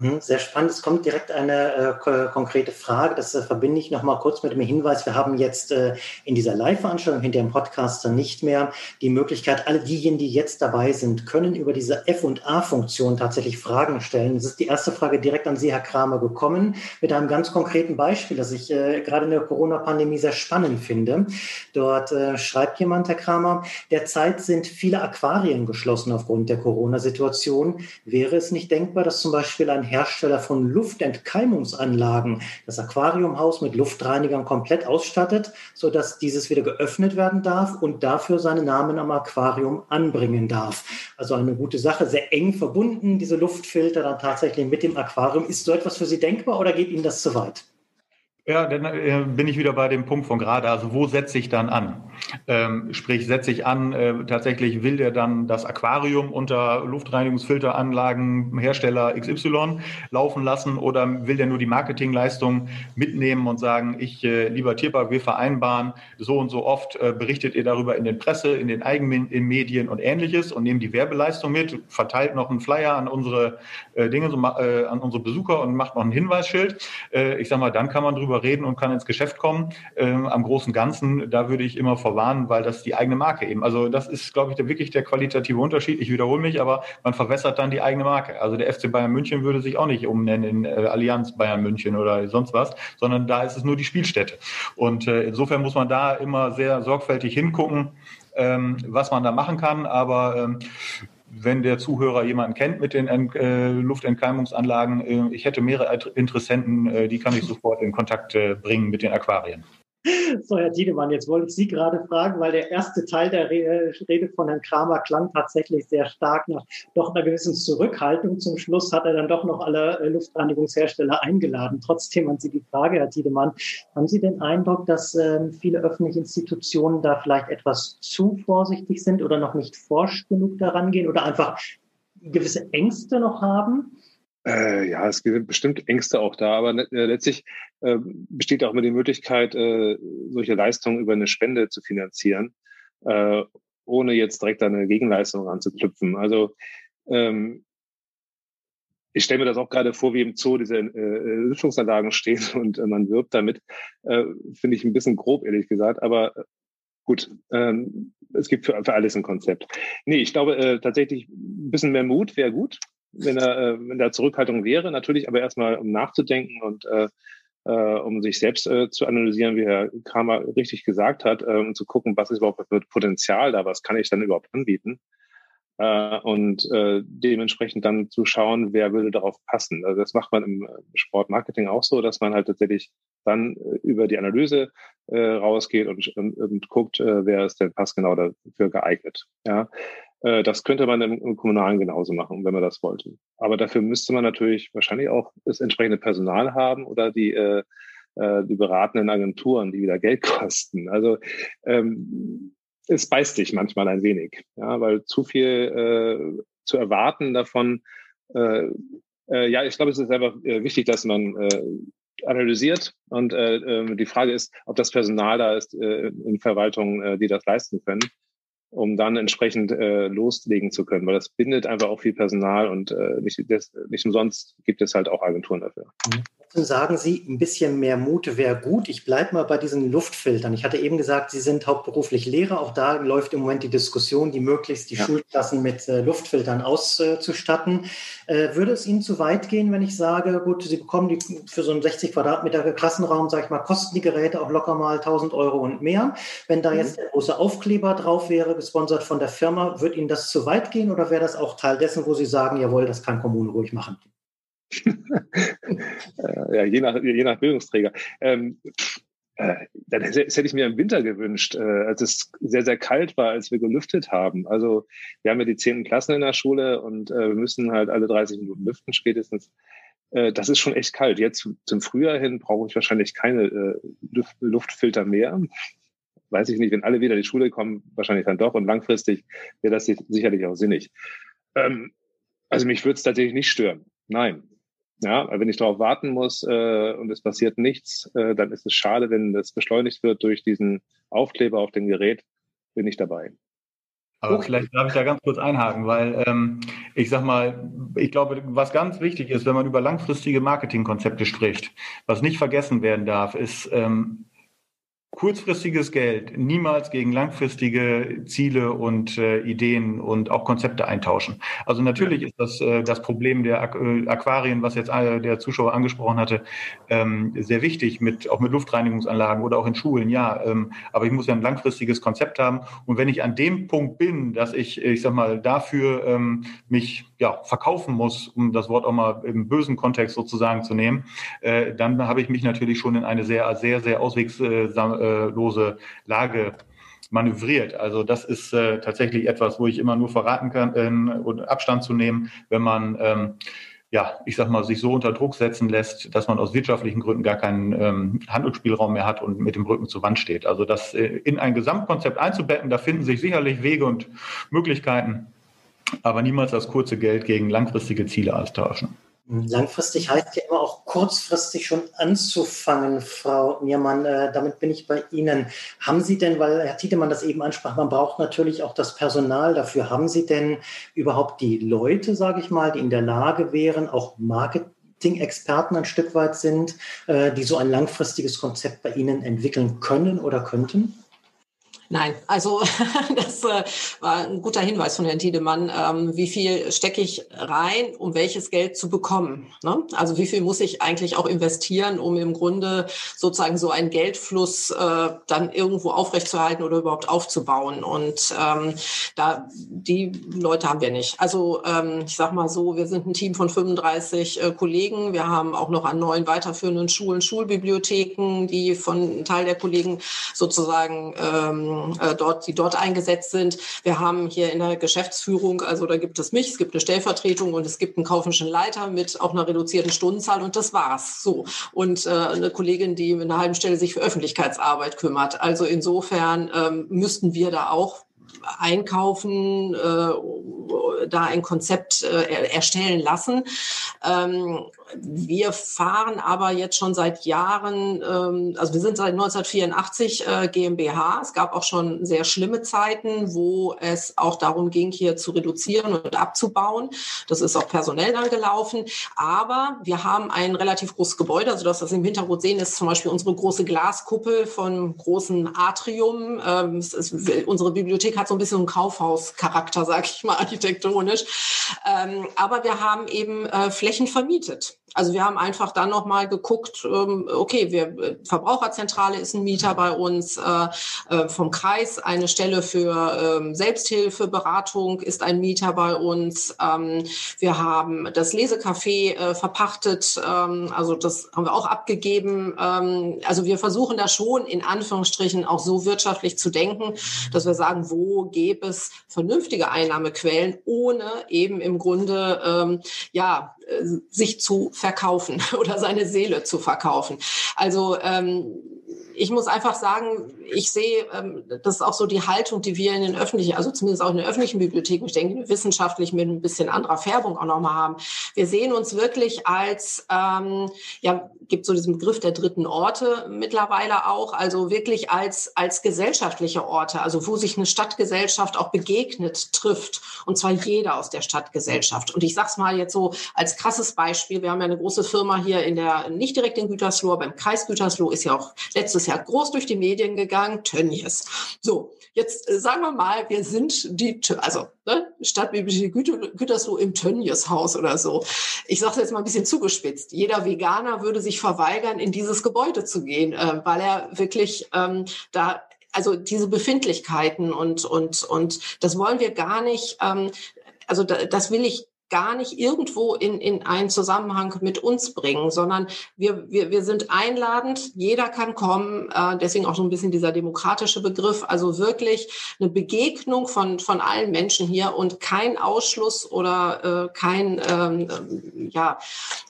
Hm, sehr spannend. Es kommt direkt eine äh, konkrete Frage. Das äh, verbinde ich noch mal kurz mit dem Hinweis. Wir haben jetzt äh, in dieser Live-Veranstaltung hinter dem Podcaster nicht mehr die Möglichkeit, alle diejenigen, die jetzt dabei sind, können über diese F&A-Funktion tatsächlich Fragen stellen. Es ist die erste Frage direkt an Sie, Herr Kramer, gekommen mit einem ganz konkreten Beispiel, das ich äh, gerade in der Corona-Pandemie sehr spannend finde. Dort äh, schreibt jemand, Herr Kramer, derzeit sind viele Aquarien geschlossen aufgrund der Corona-Situation. Wäre es nicht denkbar, dass zum Beispiel ein Hersteller von Luftentkeimungsanlagen das Aquariumhaus mit Luftreinigern komplett ausstattet, sodass dieses wieder geöffnet werden darf und dafür seinen Namen am Aquarium anbringen darf. Also eine gute Sache, sehr eng verbunden, diese Luftfilter dann tatsächlich mit dem Aquarium. Ist so etwas für Sie denkbar oder geht Ihnen das zu weit? Ja, dann äh, bin ich wieder bei dem Punkt von gerade. Also wo setze ich dann an? Ähm, sprich, setze ich an, äh, tatsächlich will der dann das Aquarium unter Luftreinigungsfilteranlagen Hersteller XY laufen lassen oder will der nur die Marketingleistung mitnehmen und sagen, ich, äh, lieber Tierpark, wir vereinbaren, so und so oft äh, berichtet ihr darüber in den Presse, in den eigenen Medien und ähnliches und nehmen die Werbeleistung mit, verteilt noch einen Flyer an unsere äh, Dinge, so, äh, an unsere Besucher und macht noch ein Hinweisschild. ich sag mal, dann kann man drüber reden und kann ins Geschäft kommen. Ähm, am großen Ganzen, da würde ich immer verwarnen, weil das die eigene Marke eben. Also das ist, glaube ich, der, wirklich der qualitative Unterschied. Ich wiederhole mich, aber man verwässert dann die eigene Marke. Also der FC Bayern München würde sich auch nicht umnennen in äh, Allianz Bayern München oder sonst was, sondern da ist es nur die Spielstätte. Und äh, insofern muss man da immer sehr sorgfältig hingucken, ähm, was man da machen kann. Aber ähm, wenn der Zuhörer jemanden kennt mit den äh, Luftentkeimungsanlagen, äh, ich hätte mehrere Interessenten, äh, die kann ich sofort in Kontakt äh, bringen mit den Aquarien. So, Herr Tiedemann, jetzt wollte ich Sie gerade fragen, weil der erste Teil der Rede von Herrn Kramer klang tatsächlich sehr stark nach doch einer gewissen Zurückhaltung. Zum Schluss hat er dann doch noch alle äh, Luftreinigungshersteller eingeladen. Trotzdem an Sie die Frage, Herr Tiedemann, haben Sie den Eindruck, dass ähm, viele öffentliche Institutionen da vielleicht etwas zu vorsichtig sind oder noch nicht forsch genug daran gehen oder einfach gewisse Ängste noch haben? Äh, ja, es gibt bestimmt Ängste auch da, aber äh, letztlich äh, besteht auch immer die Möglichkeit, äh, solche Leistungen über eine Spende zu finanzieren, äh, ohne jetzt direkt eine Gegenleistung anzuknüpfen. Also ähm, ich stelle mir das auch gerade vor, wie im Zoo diese äh, Lüftungsanlagen stehen und äh, man wirbt damit. Äh, Finde ich ein bisschen grob, ehrlich gesagt. Aber äh, gut, ähm, es gibt für, für alles ein Konzept. Nee, ich glaube äh, tatsächlich ein bisschen mehr Mut wäre gut wenn er, äh, wenn da Zurückhaltung wäre, natürlich, aber erstmal um nachzudenken und äh, äh, um sich selbst äh, zu analysieren, wie Herr Kramer richtig gesagt hat, äh, um zu gucken, was ist überhaupt für Potenzial da, was kann ich dann überhaupt anbieten. Äh, und äh, dementsprechend dann zu schauen, wer würde darauf passen. Also das macht man im Sportmarketing auch so, dass man halt tatsächlich dann äh, über die Analyse äh, rausgeht und, und, und guckt, äh, wer ist denn passgenau dafür geeignet. Ja, äh, das könnte man im, Kommunalen genauso machen, wenn man das wollte. Aber dafür müsste man natürlich wahrscheinlich auch das entsprechende Personal haben oder die, äh, äh, die beratenden Agenturen, die wieder Geld kosten. Also ähm, es beißt sich manchmal ein wenig, ja, weil zu viel äh, zu erwarten davon. Äh, äh, ja, ich glaube, es ist einfach äh, wichtig, dass man äh, analysiert und äh, ähm, die Frage ist, ob das Personal da ist äh, in Verwaltung, äh, die das leisten können, um dann entsprechend äh, loslegen zu können, weil das bindet einfach auch viel Personal und äh, nicht, das, nicht umsonst gibt es halt auch Agenturen dafür. Mhm sagen Sie, ein bisschen mehr Mut wäre gut. Ich bleibe mal bei diesen Luftfiltern. Ich hatte eben gesagt, Sie sind hauptberuflich Lehrer. Auch da läuft im Moment die Diskussion, die möglichst die ja. Schulklassen mit äh, Luftfiltern auszustatten. Äh, würde es Ihnen zu weit gehen, wenn ich sage, gut, Sie bekommen die für so einen 60 Quadratmeter Klassenraum, sage ich mal, kosten die Geräte auch locker mal 1000 Euro und mehr. Wenn da mhm. jetzt der große Aufkleber drauf wäre, gesponsert von der Firma, würde Ihnen das zu weit gehen oder wäre das auch Teil dessen, wo Sie sagen, jawohl, das kann Kommune ruhig machen? Ja, je nach, je nach Bildungsträger. Ähm, äh, das hätte ich mir im Winter gewünscht, äh, als es sehr, sehr kalt war, als wir gelüftet haben. Also wir haben ja die zehnten Klassen in der Schule und äh, wir müssen halt alle 30 Minuten lüften spätestens. Äh, das ist schon echt kalt. Jetzt zum Frühjahr hin brauche ich wahrscheinlich keine äh, Luft, Luftfilter mehr. Weiß ich nicht, wenn alle wieder in die Schule kommen, wahrscheinlich dann doch. Und langfristig wäre das sicherlich auch sinnig. Ähm, also mich würde es tatsächlich nicht stören. Nein, ja, wenn ich darauf warten muss äh, und es passiert nichts, äh, dann ist es schade, wenn das beschleunigt wird durch diesen Aufkleber auf dem Gerät, bin ich dabei. Aber okay. vielleicht darf ich da ganz kurz einhaken, weil ähm, ich sag mal, ich glaube, was ganz wichtig ist, wenn man über langfristige Marketingkonzepte spricht, was nicht vergessen werden darf, ist, ähm, kurzfristiges Geld niemals gegen langfristige Ziele und äh, Ideen und auch Konzepte eintauschen. Also natürlich ja. ist das äh, das Problem der äh, Aquarien, was jetzt äh, der Zuschauer angesprochen hatte, ähm, sehr wichtig mit auch mit Luftreinigungsanlagen oder auch in Schulen. Ja, ähm, aber ich muss ja ein langfristiges Konzept haben. Und wenn ich an dem Punkt bin, dass ich, ich sag mal, dafür ähm, mich ja verkaufen muss, um das Wort auch mal im bösen Kontext sozusagen zu nehmen, äh, dann habe ich mich natürlich schon in eine sehr sehr sehr auswegsame lose Lage manövriert. Also das ist äh, tatsächlich etwas, wo ich immer nur verraten kann, äh, Abstand zu nehmen, wenn man ähm, ja, ich sag mal, sich so unter Druck setzen lässt, dass man aus wirtschaftlichen Gründen gar keinen ähm, Handlungsspielraum mehr hat und mit dem Rücken zur Wand steht. Also das äh, in ein Gesamtkonzept einzubetten, da finden sich sicherlich Wege und Möglichkeiten, aber niemals das kurze Geld gegen langfristige Ziele austauschen. Langfristig heißt ja immer auch kurzfristig schon anzufangen, Frau Niermann. Äh, damit bin ich bei Ihnen. Haben Sie denn, weil Herr Tiedemann das eben ansprach, man braucht natürlich auch das Personal dafür. Haben Sie denn überhaupt die Leute, sage ich mal, die in der Lage wären, auch Marketing-Experten ein Stück weit sind, äh, die so ein langfristiges Konzept bei Ihnen entwickeln können oder könnten? Nein, also das äh, war ein guter Hinweis von Herrn Tiedemann. Ähm, wie viel stecke ich rein, um welches Geld zu bekommen? Ne? Also wie viel muss ich eigentlich auch investieren, um im Grunde sozusagen so einen Geldfluss äh, dann irgendwo aufrechtzuerhalten oder überhaupt aufzubauen? Und ähm, da die Leute haben wir nicht. Also ähm, ich sage mal so, wir sind ein Team von 35 äh, Kollegen. Wir haben auch noch an neuen weiterführenden Schulen Schulbibliotheken, die von einem Teil der Kollegen sozusagen äh, dort, die dort eingesetzt sind. Wir haben hier in der Geschäftsführung, also da gibt es mich, es gibt eine Stellvertretung und es gibt einen kaufmännischen Leiter mit auch einer reduzierten Stundenzahl und das war's. So und äh, eine Kollegin, die mit einer halben Stelle sich für Öffentlichkeitsarbeit kümmert. Also insofern ähm, müssten wir da auch einkaufen, äh, da ein Konzept äh, erstellen lassen. Ähm, wir fahren aber jetzt schon seit Jahren, ähm, also wir sind seit 1984 äh, GmbH. Es gab auch schon sehr schlimme Zeiten, wo es auch darum ging, hier zu reduzieren und abzubauen. Das ist auch personell dann gelaufen. Aber wir haben ein relativ großes Gebäude, also das, was Sie im Hintergrund sehen, ist zum Beispiel unsere große Glaskuppel von großen Atrium. Ähm, ist, unsere Bibliothek hat so ein bisschen einen Kaufhauscharakter, sag ich mal, architektonisch. Ähm, aber wir haben eben äh, Flächen vermietet. Also wir haben einfach dann nochmal geguckt, ähm, okay, wir, äh, Verbraucherzentrale ist ein Mieter bei uns, äh, äh, vom Kreis eine Stelle für ähm, Selbsthilfe, Beratung ist ein Mieter bei uns. Ähm, wir haben das Lesecafé verpachtet, also das haben wir auch abgegeben. Also wir versuchen da schon in Anführungsstrichen auch so wirtschaftlich zu denken, dass wir sagen, wo gäbe es vernünftige Einnahmequellen, ohne eben im Grunde ja sich zu verkaufen oder seine Seele zu verkaufen. Also ähm, ich muss einfach sagen, ich sehe, ähm, das ist auch so die Haltung, die wir in den öffentlichen, also zumindest auch in den öffentlichen Bibliotheken, ich denke, wissenschaftlich mit ein bisschen anderer Färbung auch nochmal haben. Wir sehen uns wirklich als, ähm, ja, gibt so diesen Begriff der dritten Orte mittlerweile auch, also wirklich als, als gesellschaftliche Orte, also wo sich eine Stadtgesellschaft auch begegnet, trifft. Und zwar jeder aus der Stadtgesellschaft. Und ich sag's mal jetzt so als krasses Beispiel. Wir haben ja eine große Firma hier in der, nicht direkt in Gütersloh, beim Kreis Gütersloh ist ja auch letztes Jahr groß durch die Medien gegangen, Tönnies. So, jetzt äh, sagen wir mal, wir sind die, also ne, Stadtbibliothek Gütersloh im Tönnies-Haus oder so. Ich sage jetzt mal ein bisschen zugespitzt. Jeder Veganer würde sich verweigern, in dieses Gebäude zu gehen, äh, weil er wirklich ähm, da also diese Befindlichkeiten und und und das wollen wir gar nicht. Ähm, also da, das will ich gar nicht irgendwo in, in einen Zusammenhang mit uns bringen, sondern wir, wir, wir sind einladend, jeder kann kommen, äh, deswegen auch so ein bisschen dieser demokratische Begriff, also wirklich eine Begegnung von, von allen Menschen hier und kein Ausschluss oder äh, kein, ähm, ja,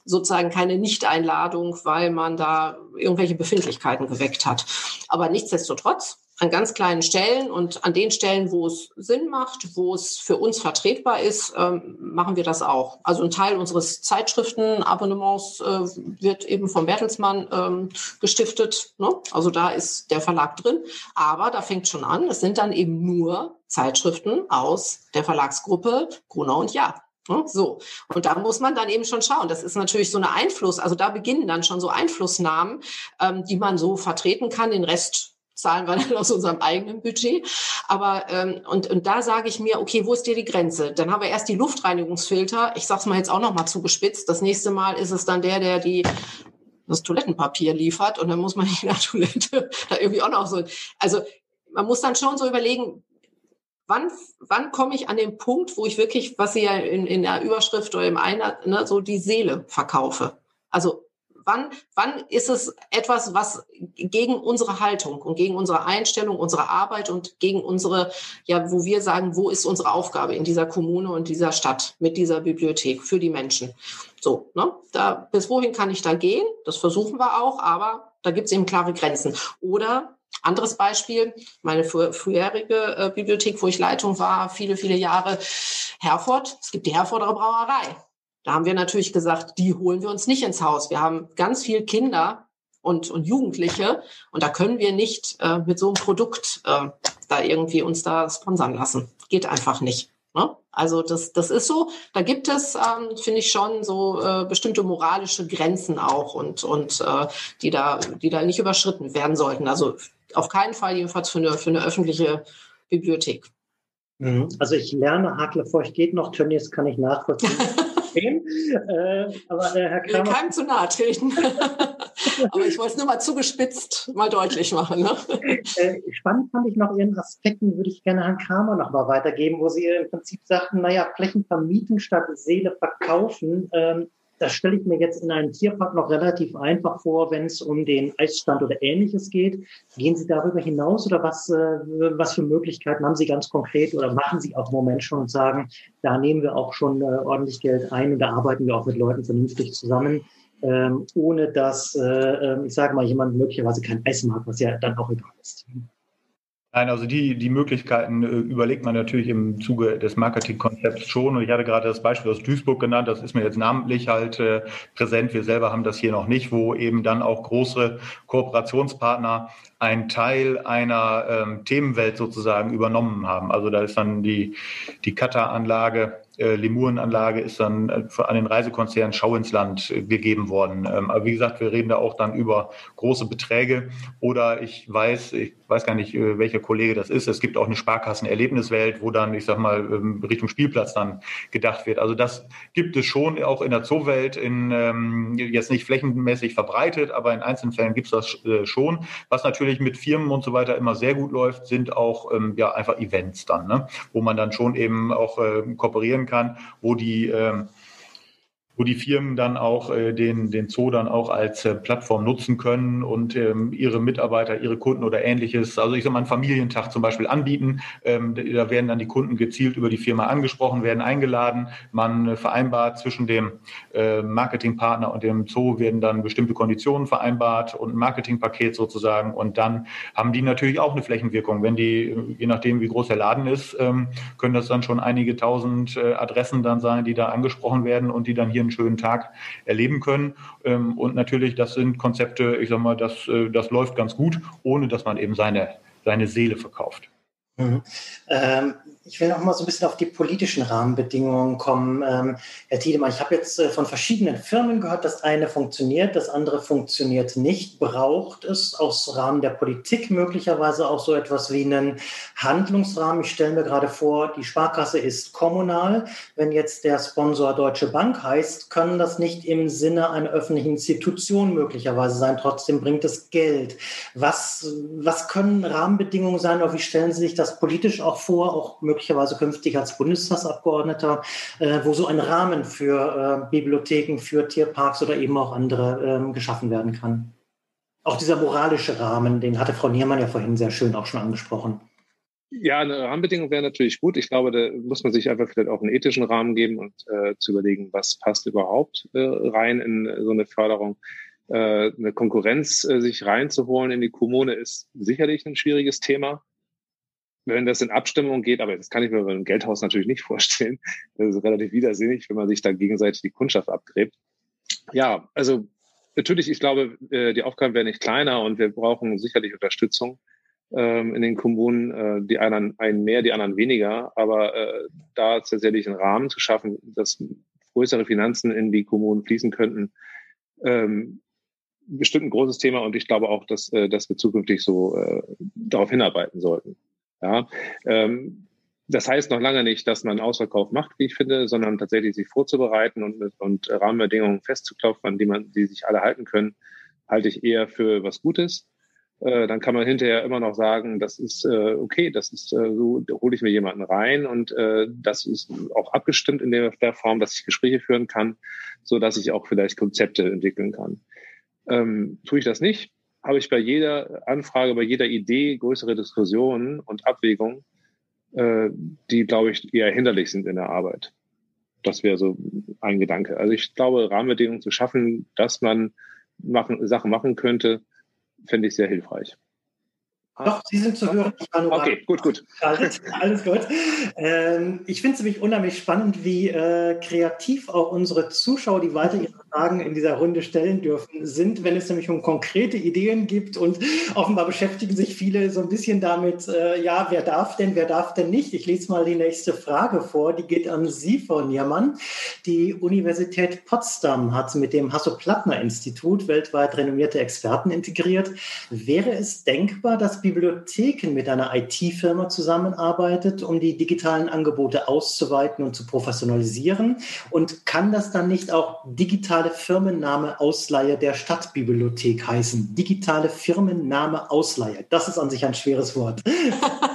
sozusagen keine Nichteinladung, weil man da irgendwelche Befindlichkeiten geweckt hat. Aber nichtsdestotrotz, an ganz kleinen Stellen und an den Stellen, wo es Sinn macht, wo es für uns vertretbar ist, ähm, machen wir das auch. Also ein Teil unseres Zeitschriftenabonnements äh, wird eben vom Bertelsmann ähm, gestiftet. Ne? Also da ist der Verlag drin. Aber da fängt schon an, es sind dann eben nur Zeitschriften aus der Verlagsgruppe Grunau und Ja. Ne? So. Und da muss man dann eben schon schauen. Das ist natürlich so eine Einfluss, also da beginnen dann schon so Einflussnahmen, ähm, die man so vertreten kann. Den Rest zahlen wir dann aus unserem eigenen Budget. Aber ähm, und, und da sage ich mir, okay, wo ist dir die Grenze? Dann haben wir erst die Luftreinigungsfilter. Ich sage es mal jetzt auch noch mal zugespitzt. Das nächste Mal ist es dann der, der die das Toilettenpapier liefert und dann muss man in der Toilette da irgendwie auch noch so. Also man muss dann schon so überlegen, wann, wann komme ich an den Punkt, wo ich wirklich, was Sie ja in, in der Überschrift oder im Einer, ne, so die Seele verkaufe. Also Wann, wann ist es etwas, was gegen unsere Haltung und gegen unsere Einstellung, unsere Arbeit und gegen unsere, ja, wo wir sagen, wo ist unsere Aufgabe in dieser Kommune und dieser Stadt mit dieser Bibliothek für die Menschen? So, ne? Da, bis wohin kann ich da gehen? Das versuchen wir auch, aber da gibt es eben klare Grenzen. Oder anderes Beispiel, meine früherige äh, Bibliothek, wo ich Leitung war, viele, viele Jahre, Herford. Es gibt die Herforder Brauerei. Da haben wir natürlich gesagt, die holen wir uns nicht ins Haus. Wir haben ganz viel Kinder und, und Jugendliche und da können wir nicht äh, mit so einem Produkt äh, da irgendwie uns da sponsern lassen. Geht einfach nicht. Ne? Also das, das ist so. Da gibt es, ähm, finde ich, schon so äh, bestimmte moralische Grenzen auch und, und äh, die, da, die da nicht überschritten werden sollten. Also auf keinen Fall jedenfalls für eine, für eine öffentliche Bibliothek. Mhm. Also ich lerne Haklefeucht geht noch, Tönnies kann ich nachvollziehen. System. Äh, aber äh, Herr Kramer. Keinem zu nahe treten. aber ich wollte es nur mal zugespitzt mal deutlich machen. Ne? Äh, spannend fand ich noch Ihren Aspekten, würde ich gerne Herrn Kramer noch mal weitergeben, wo Sie im Prinzip sagten, naja, Flächen vermieten statt Seele verkaufen. Ähm, das stelle ich mir jetzt in einem Tierpark noch relativ einfach vor, wenn es um den Eisstand oder ähnliches geht. Gehen Sie darüber hinaus oder was, äh, was für Möglichkeiten haben Sie ganz konkret oder machen Sie auch im Moment schon und sagen, da nehmen wir auch schon äh, ordentlich Geld ein und da arbeiten wir auch mit Leuten vernünftig zusammen, ähm, ohne dass, äh, ähm, ich sage mal, jemand möglicherweise kein Eis mag, was ja dann auch egal ist. Nein, also die, die Möglichkeiten äh, überlegt man natürlich im Zuge des Marketingkonzepts schon. Und ich hatte gerade das Beispiel aus Duisburg genannt, das ist mir jetzt namentlich halt äh, präsent. Wir selber haben das hier noch nicht, wo eben dann auch große Kooperationspartner einen Teil einer ähm, Themenwelt sozusagen übernommen haben. Also da ist dann die, die Kata-Anlage äh, Lemurenanlage ist dann äh, an den Reisekonzern Schau ins Land äh, gegeben worden. Ähm, aber wie gesagt, wir reden da auch dann über große Beträge. Oder ich weiß, ich weiß gar nicht, äh, welcher Kollege das ist. Es gibt auch eine Sparkassen-Erlebniswelt, wo dann, ich sag mal, ähm, Richtung Spielplatz dann gedacht wird. Also das gibt es schon auch in der Zoowelt, in, ähm, jetzt nicht flächenmäßig verbreitet, aber in einzelnen Fällen gibt es das äh, schon. Was natürlich mit Firmen und so weiter immer sehr gut läuft, sind auch ähm, ja einfach Events dann, ne? wo man dann schon eben auch äh, kooperieren kann, wo die ähm, wo die Firmen dann auch äh, den, den Zoo dann auch als äh, Plattform nutzen können und ähm, ihre Mitarbeiter, ihre Kunden oder ähnliches, also ich sag mal einen Familientag zum Beispiel anbieten. Ähm, da werden dann die Kunden gezielt über die Firma angesprochen, werden eingeladen. Man äh, vereinbart zwischen dem äh, Marketingpartner und dem Zoo werden dann bestimmte Konditionen vereinbart und ein Marketingpaket sozusagen. Und dann haben die natürlich auch eine Flächenwirkung. Wenn die, je nachdem wie groß der Laden ist, ähm, können das dann schon einige tausend äh, Adressen dann sein, die da angesprochen werden und die dann hier einen schönen Tag erleben können. Ähm, und natürlich, das sind Konzepte, ich sag mal, das, äh, das läuft ganz gut, ohne dass man eben seine, seine Seele verkauft. Mhm. Ähm, ich will noch mal so ein bisschen auf die politischen Rahmenbedingungen kommen. Ähm, Herr Tiedemann, ich habe jetzt äh, von verschiedenen Firmen gehört, das eine funktioniert, das andere funktioniert nicht. Braucht es aus Rahmen der Politik möglicherweise auch so etwas wie einen Handlungsrahmen? Ich stelle mir gerade vor, die Sparkasse ist kommunal. Wenn jetzt der Sponsor Deutsche Bank heißt, können das nicht im Sinne einer öffentlichen Institution möglicherweise sein. Trotzdem bringt es Geld. Was, was können Rahmenbedingungen sein oder wie stellen Sie sich das politisch auch vor, auch möglicherweise künftig als Bundestagsabgeordneter, äh, wo so ein Rahmen für äh, Bibliotheken, für Tierparks oder eben auch andere äh, geschaffen werden kann. Auch dieser moralische Rahmen, den hatte Frau Niermann ja vorhin sehr schön auch schon angesprochen. Ja, eine Rahmenbedingung wäre natürlich gut. Ich glaube, da muss man sich einfach vielleicht auch einen ethischen Rahmen geben und äh, zu überlegen, was passt überhaupt äh, rein in so eine Förderung. Äh, eine Konkurrenz äh, sich reinzuholen in die Kommune ist sicherlich ein schwieriges Thema wenn das in Abstimmung geht, aber das kann ich mir bei einem Geldhaus natürlich nicht vorstellen. Das ist relativ widersinnig, wenn man sich da gegenseitig die Kundschaft abgräbt. Ja, also natürlich, ich glaube, äh, die Aufgaben werden nicht kleiner und wir brauchen sicherlich Unterstützung ähm, in den Kommunen, äh, die einen, einen mehr, die anderen weniger, aber äh, da tatsächlich einen Rahmen zu schaffen, dass größere Finanzen in die Kommunen fließen könnten, ähm, bestimmt ein großes Thema und ich glaube auch, dass, dass wir zukünftig so darauf hinarbeiten sollten. Ja, ähm, das heißt noch lange nicht, dass man Ausverkauf macht, wie ich finde, sondern tatsächlich sich vorzubereiten und, und Rahmenbedingungen festzuklopfen, an die man, die sich alle halten können, halte ich eher für was Gutes. Äh, dann kann man hinterher immer noch sagen, das ist äh, okay, das ist äh, so, da hole ich mir jemanden rein und äh, das ist auch abgestimmt in der, der Form, dass ich Gespräche führen kann, so dass ich auch vielleicht Konzepte entwickeln kann. Ähm, tue ich das nicht, habe ich bei jeder Anfrage, bei jeder Idee größere Diskussionen und Abwägungen, äh, die, glaube ich, eher hinderlich sind in der Arbeit. Das wäre so ein Gedanke. Also ich glaube, Rahmenbedingungen zu schaffen, dass man machen, Sachen machen könnte, fände ich sehr hilfreich. Doch, Sie sind zu hören. okay, gut, gut. Alles, alles gut. Ähm, ich finde es nämlich unheimlich spannend, wie äh, kreativ auch unsere Zuschauer, die weiter ihre Fragen in dieser Runde stellen dürfen, sind, wenn es nämlich um konkrete Ideen gibt. Und offenbar beschäftigen sich viele so ein bisschen damit, äh, ja, wer darf denn, wer darf denn nicht? Ich lese mal die nächste Frage vor. Die geht an Sie, Frau Niermann. Die Universität Potsdam hat mit dem Hasso-Plattner-Institut weltweit renommierte Experten integriert. Wäre es denkbar, dass Bibliotheken mit einer IT-Firma zusammenarbeitet, um die digitalen Angebote auszuweiten und zu professionalisieren? Und kann das dann nicht auch digitale Firmenname Ausleihe der Stadtbibliothek heißen? Digitale Firmenname Ausleihe. Das ist an sich ein schweres Wort.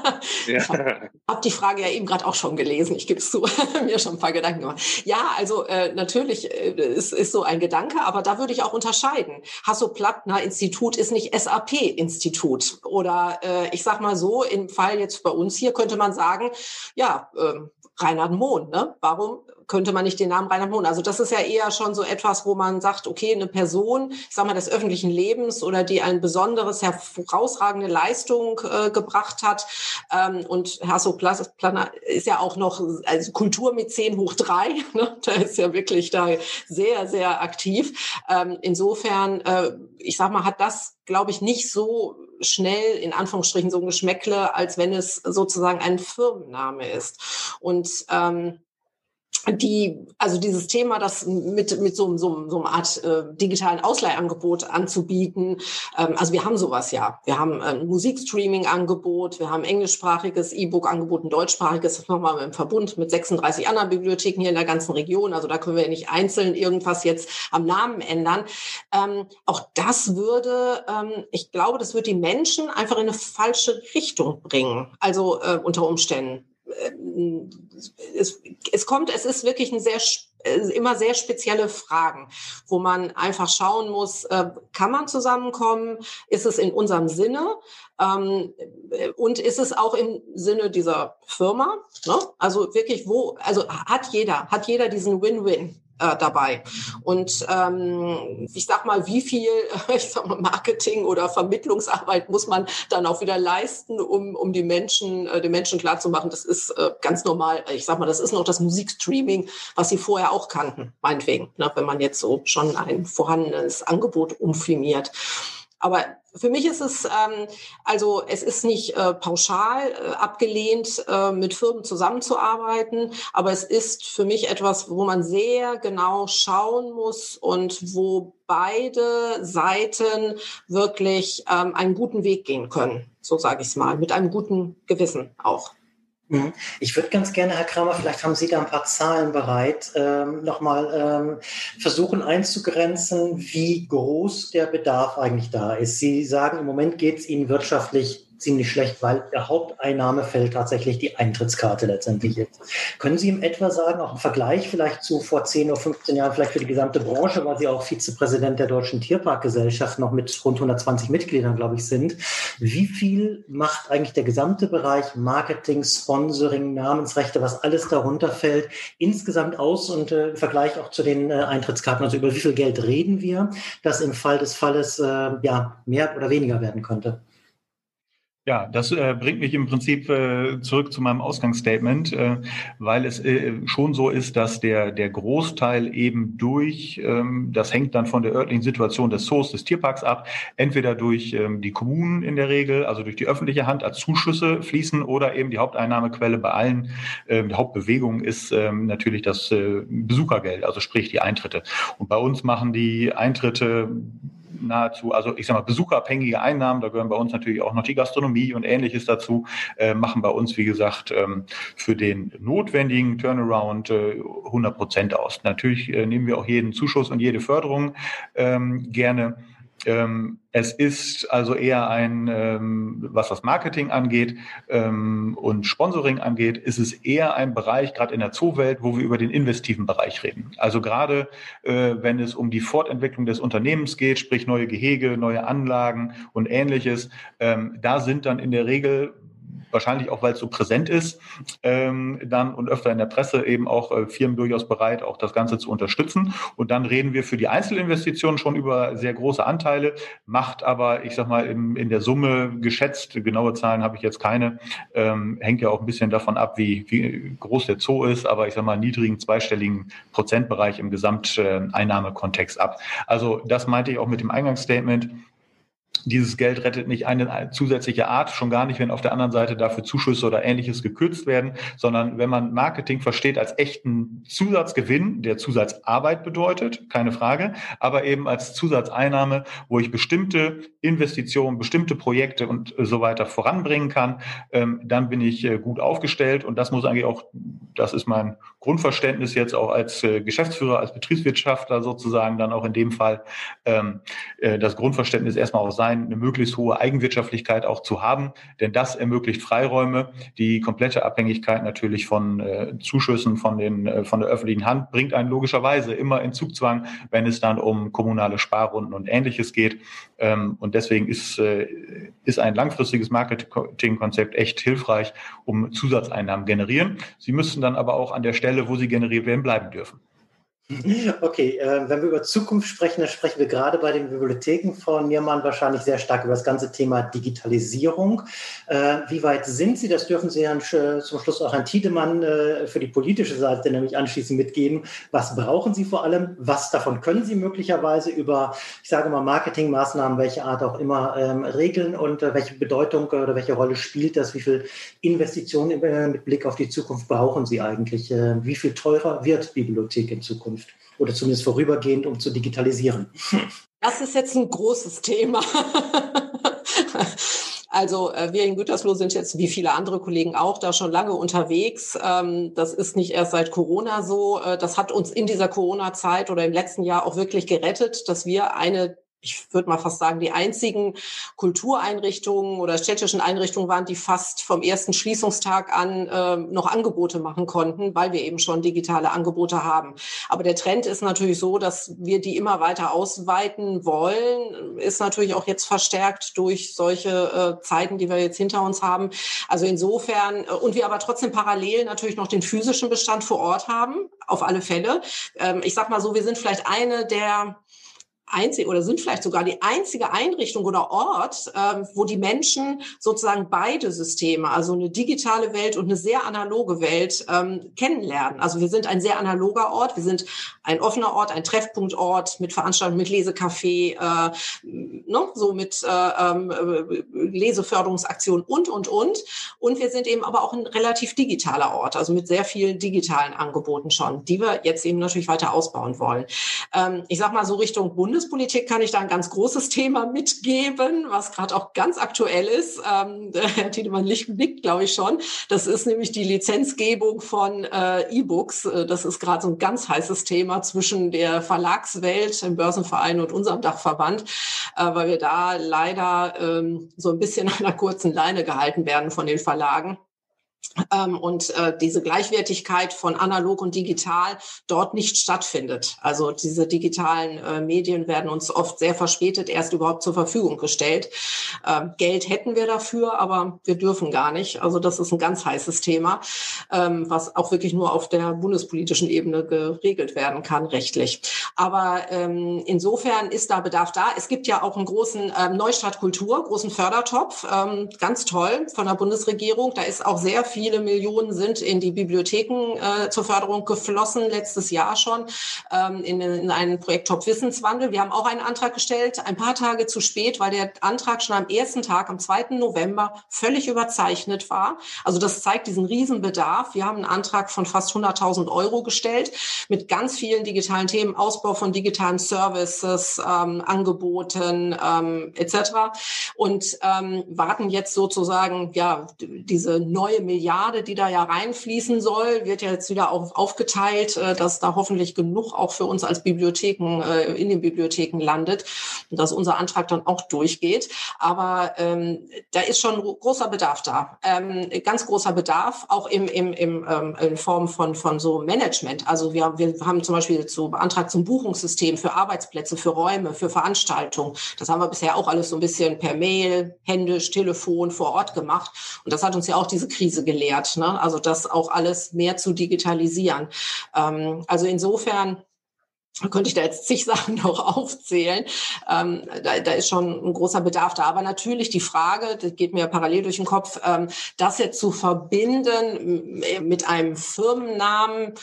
ja. Ich habe hab die Frage ja eben gerade auch schon gelesen. Ich gebe es zu, mir schon ein paar Gedanken gemacht. Ja, also äh, natürlich äh, ist, ist so ein Gedanke, aber da würde ich auch unterscheiden. Hasso-Plattner Institut ist nicht SAP-Institut oder äh, ich sag mal so, im Fall jetzt bei uns hier könnte man sagen, ja, äh, Reinhard Mohn, ne? Warum könnte man nicht den Namen Reinhard Mohn? Also das ist ja eher schon so etwas, wo man sagt, okay, eine Person, ich sag mal, des öffentlichen Lebens oder die ein besonderes, herausragende Leistung äh, gebracht hat. Ähm, und Hasso Planner ist ja auch noch also Kulturmäzen hoch drei. Ne? Der ist ja wirklich da sehr, sehr aktiv. Ähm, insofern, äh, ich sag mal, hat das, glaube ich, nicht so schnell in Anführungsstrichen so ein Geschmäckle, als wenn es sozusagen ein Firmenname ist. Und ähm, die, also dieses Thema, das mit, mit so, so, so einer Art äh, digitalen Ausleihangebot anzubieten. Ähm, also wir haben sowas ja. Wir haben ein Musikstreaming-Angebot, wir haben englischsprachiges E-Book-Angebot, ein deutschsprachiges, das machen wir im Verbund mit 36 anderen Bibliotheken hier in der ganzen Region. Also da können wir nicht einzeln irgendwas jetzt am Namen ändern. Ähm, auch das würde, ähm, ich glaube, das wird die Menschen einfach in eine falsche Richtung bringen. Also äh, unter Umständen. Äh, es, es kommt, es ist wirklich ein sehr äh, immer sehr spezielle Fragen, wo man einfach schauen muss, äh, kann man zusammenkommen? Ist es in unserem Sinne? Ähm, und ist es auch im Sinne dieser Firma? Ne? Also wirklich, wo, also hat jeder, hat jeder diesen Win-Win? Äh, dabei. Und ähm, ich sag mal, wie viel ich sag mal, Marketing oder Vermittlungsarbeit muss man dann auch wieder leisten, um, um die Menschen, äh, den Menschen klarzumachen, das ist äh, ganz normal. Ich sag mal, das ist noch das Musikstreaming, was sie vorher auch kannten, meinetwegen, ne, wenn man jetzt so schon ein vorhandenes Angebot umfirmiert. Aber für mich ist es, ähm, also es ist nicht äh, pauschal äh, abgelehnt, äh, mit Firmen zusammenzuarbeiten, aber es ist für mich etwas, wo man sehr genau schauen muss und wo beide Seiten wirklich ähm, einen guten Weg gehen können, so sage ich es mal, mit einem guten Gewissen auch. Mhm. Ich würde ganz gerne, Herr Kramer, vielleicht haben Sie da ein paar Zahlen bereit, ähm, nochmal ähm, versuchen einzugrenzen, wie groß der Bedarf eigentlich da ist. Sie sagen, im Moment geht es Ihnen wirtschaftlich ziemlich schlecht, weil der Haupteinnahmefeld tatsächlich die Eintrittskarte letztendlich ist. Können Sie im etwa sagen, auch im Vergleich vielleicht zu vor 10 oder 15 Jahren, vielleicht für die gesamte Branche, weil Sie auch Vizepräsident der Deutschen Tierparkgesellschaft noch mit rund 120 Mitgliedern, glaube ich, sind, wie viel macht eigentlich der gesamte Bereich Marketing, Sponsoring, Namensrechte, was alles darunter fällt, insgesamt aus und äh, im Vergleich auch zu den äh, Eintrittskarten, also über wie viel Geld reden wir, das im Fall des Falles äh, ja mehr oder weniger werden könnte? Ja, das äh, bringt mich im Prinzip äh, zurück zu meinem Ausgangsstatement, äh, weil es äh, schon so ist, dass der, der Großteil eben durch, ähm, das hängt dann von der örtlichen Situation des Zoos, des Tierparks ab, entweder durch ähm, die Kommunen in der Regel, also durch die öffentliche Hand als Zuschüsse fließen oder eben die Haupteinnahmequelle bei allen, äh, die Hauptbewegung ist äh, natürlich das äh, Besuchergeld, also sprich die Eintritte. Und bei uns machen die Eintritte nahezu, also ich sag mal, besucherabhängige Einnahmen, da gehören bei uns natürlich auch noch die Gastronomie und ähnliches dazu, äh, machen bei uns, wie gesagt, ähm, für den notwendigen Turnaround äh, 100 Prozent aus. Natürlich äh, nehmen wir auch jeden Zuschuss und jede Förderung ähm, gerne. Ähm, es ist also eher ein, ähm, was das Marketing angeht ähm, und Sponsoring angeht, ist es eher ein Bereich, gerade in der Zoowelt, wo wir über den investiven Bereich reden. Also gerade äh, wenn es um die Fortentwicklung des Unternehmens geht, sprich neue Gehege, neue Anlagen und ähnliches, ähm, da sind dann in der Regel wahrscheinlich auch, weil es so präsent ist, ähm, dann und öfter in der Presse eben auch äh, Firmen durchaus bereit, auch das Ganze zu unterstützen. Und dann reden wir für die Einzelinvestitionen schon über sehr große Anteile, macht aber, ich sag mal, im, in der Summe geschätzt, genaue Zahlen habe ich jetzt keine, ähm, hängt ja auch ein bisschen davon ab, wie, wie groß der Zoo ist, aber ich sag mal, niedrigen zweistelligen Prozentbereich im Gesamteinnahmekontext ab. Also das meinte ich auch mit dem Eingangsstatement dieses Geld rettet nicht eine zusätzliche Art, schon gar nicht, wenn auf der anderen Seite dafür Zuschüsse oder ähnliches gekürzt werden, sondern wenn man Marketing versteht als echten Zusatzgewinn, der Zusatzarbeit bedeutet, keine Frage, aber eben als Zusatzeinnahme, wo ich bestimmte Investitionen, bestimmte Projekte und so weiter voranbringen kann, ähm, dann bin ich äh, gut aufgestellt. Und das muss eigentlich auch, das ist mein Grundverständnis jetzt auch als äh, Geschäftsführer, als Betriebswirtschaftler sozusagen dann auch in dem Fall ähm, äh, das Grundverständnis erstmal auch sein, sein, eine möglichst hohe Eigenwirtschaftlichkeit auch zu haben, denn das ermöglicht Freiräume. Die komplette Abhängigkeit natürlich von äh, Zuschüssen von, den, äh, von der öffentlichen Hand bringt einen logischerweise immer in Zugzwang, wenn es dann um kommunale Sparrunden und Ähnliches geht. Ähm, und deswegen ist, äh, ist ein langfristiges Marketingkonzept echt hilfreich, um Zusatzeinnahmen generieren. Sie müssen dann aber auch an der Stelle, wo sie generiert werden, bleiben dürfen. Okay, äh, wenn wir über Zukunft sprechen, dann sprechen wir gerade bei den Bibliotheken von Niermann wahrscheinlich sehr stark über das ganze Thema Digitalisierung. Äh, wie weit sind Sie? Das dürfen Sie dann zum Schluss auch Herrn Tiedemann äh, für die politische Seite nämlich anschließend mitgeben. Was brauchen Sie vor allem? Was davon können Sie möglicherweise über, ich sage mal, Marketingmaßnahmen, welche Art auch immer, ähm, regeln und äh, welche Bedeutung oder welche Rolle spielt das? Wie viel Investitionen äh, mit Blick auf die Zukunft brauchen Sie eigentlich? Äh, wie viel teurer wird Bibliothek in Zukunft? Zukunft oder zumindest vorübergehend, um zu digitalisieren? Das ist jetzt ein großes Thema. Also äh, wir in Gütersloh sind jetzt wie viele andere Kollegen auch da schon lange unterwegs. Ähm, das ist nicht erst seit Corona so. Äh, das hat uns in dieser Corona-Zeit oder im letzten Jahr auch wirklich gerettet, dass wir eine ich würde mal fast sagen, die einzigen Kultureinrichtungen oder städtischen Einrichtungen waren, die fast vom ersten Schließungstag an äh, noch Angebote machen konnten, weil wir eben schon digitale Angebote haben. Aber der Trend ist natürlich so, dass wir die immer weiter ausweiten wollen, ist natürlich auch jetzt verstärkt durch solche äh, Zeiten, die wir jetzt hinter uns haben. Also insofern, äh, und wir aber trotzdem parallel natürlich noch den physischen Bestand vor Ort haben, auf alle Fälle. Ähm, ich sag mal so, wir sind vielleicht eine der einzige oder sind vielleicht sogar die einzige Einrichtung oder Ort, ähm, wo die Menschen sozusagen beide Systeme, also eine digitale Welt und eine sehr analoge Welt ähm, kennenlernen. Also wir sind ein sehr analoger Ort, wir sind ein offener Ort, ein Treffpunktort mit Veranstaltungen, mit Lesecafé, äh, ne, so mit äh, ähm, äh, Leseförderungsaktionen und, und, und. Und wir sind eben aber auch ein relativ digitaler Ort, also mit sehr vielen digitalen Angeboten schon, die wir jetzt eben natürlich weiter ausbauen wollen. Ähm, ich sag mal so Richtung Bundes Bundespolitik kann ich da ein ganz großes Thema mitgeben, was gerade auch ganz aktuell ist. Ähm, Herr Tiedemann nickt, glaube ich schon. Das ist nämlich die Lizenzgebung von äh, E-Books. Äh, das ist gerade so ein ganz heißes Thema zwischen der Verlagswelt, dem Börsenverein und unserem Dachverband, äh, weil wir da leider ähm, so ein bisschen an einer kurzen Leine gehalten werden von den Verlagen. Ähm, und äh, diese Gleichwertigkeit von analog und digital dort nicht stattfindet. Also diese digitalen äh, Medien werden uns oft sehr verspätet erst überhaupt zur Verfügung gestellt. Ähm, Geld hätten wir dafür, aber wir dürfen gar nicht. Also das ist ein ganz heißes Thema, ähm, was auch wirklich nur auf der bundespolitischen Ebene geregelt werden kann, rechtlich. Aber insofern ist da Bedarf da. Es gibt ja auch einen großen Neustadt Kultur, großen Fördertopf, ganz toll von der Bundesregierung. Da ist auch sehr viel viele Millionen sind in die Bibliotheken äh, zur Förderung geflossen, letztes Jahr schon, ähm, in, in ein Projekt Top Wissenswandel. Wir haben auch einen Antrag gestellt, ein paar Tage zu spät, weil der Antrag schon am ersten Tag, am 2. November, völlig überzeichnet war. Also das zeigt diesen Riesenbedarf. Wir haben einen Antrag von fast 100.000 Euro gestellt mit ganz vielen digitalen Themen, Ausbau von digitalen Services, ähm, Angeboten ähm, etc. Und ähm, warten jetzt sozusagen ja diese neue Milliarde Milliarde, die da ja reinfließen soll, wird ja jetzt wieder auf, aufgeteilt, äh, dass da hoffentlich genug auch für uns als Bibliotheken äh, in den Bibliotheken landet und dass unser Antrag dann auch durchgeht. Aber ähm, da ist schon großer Bedarf da, ähm, ganz großer Bedarf, auch im, im, im, ähm, in Form von, von so Management. Also wir, wir haben zum Beispiel so beantragt zum Buchungssystem für Arbeitsplätze, für Räume, für Veranstaltungen. Das haben wir bisher auch alles so ein bisschen per Mail, händisch, Telefon vor Ort gemacht. Und das hat uns ja auch diese Krise gelegt gelehrt. Ne? Also das auch alles mehr zu digitalisieren. Ähm, also insofern könnte ich da jetzt zig Sachen noch aufzählen. Ähm, da, da ist schon ein großer Bedarf da. Aber natürlich die Frage, das geht mir parallel durch den Kopf, ähm, das jetzt zu verbinden mit einem Firmennamen,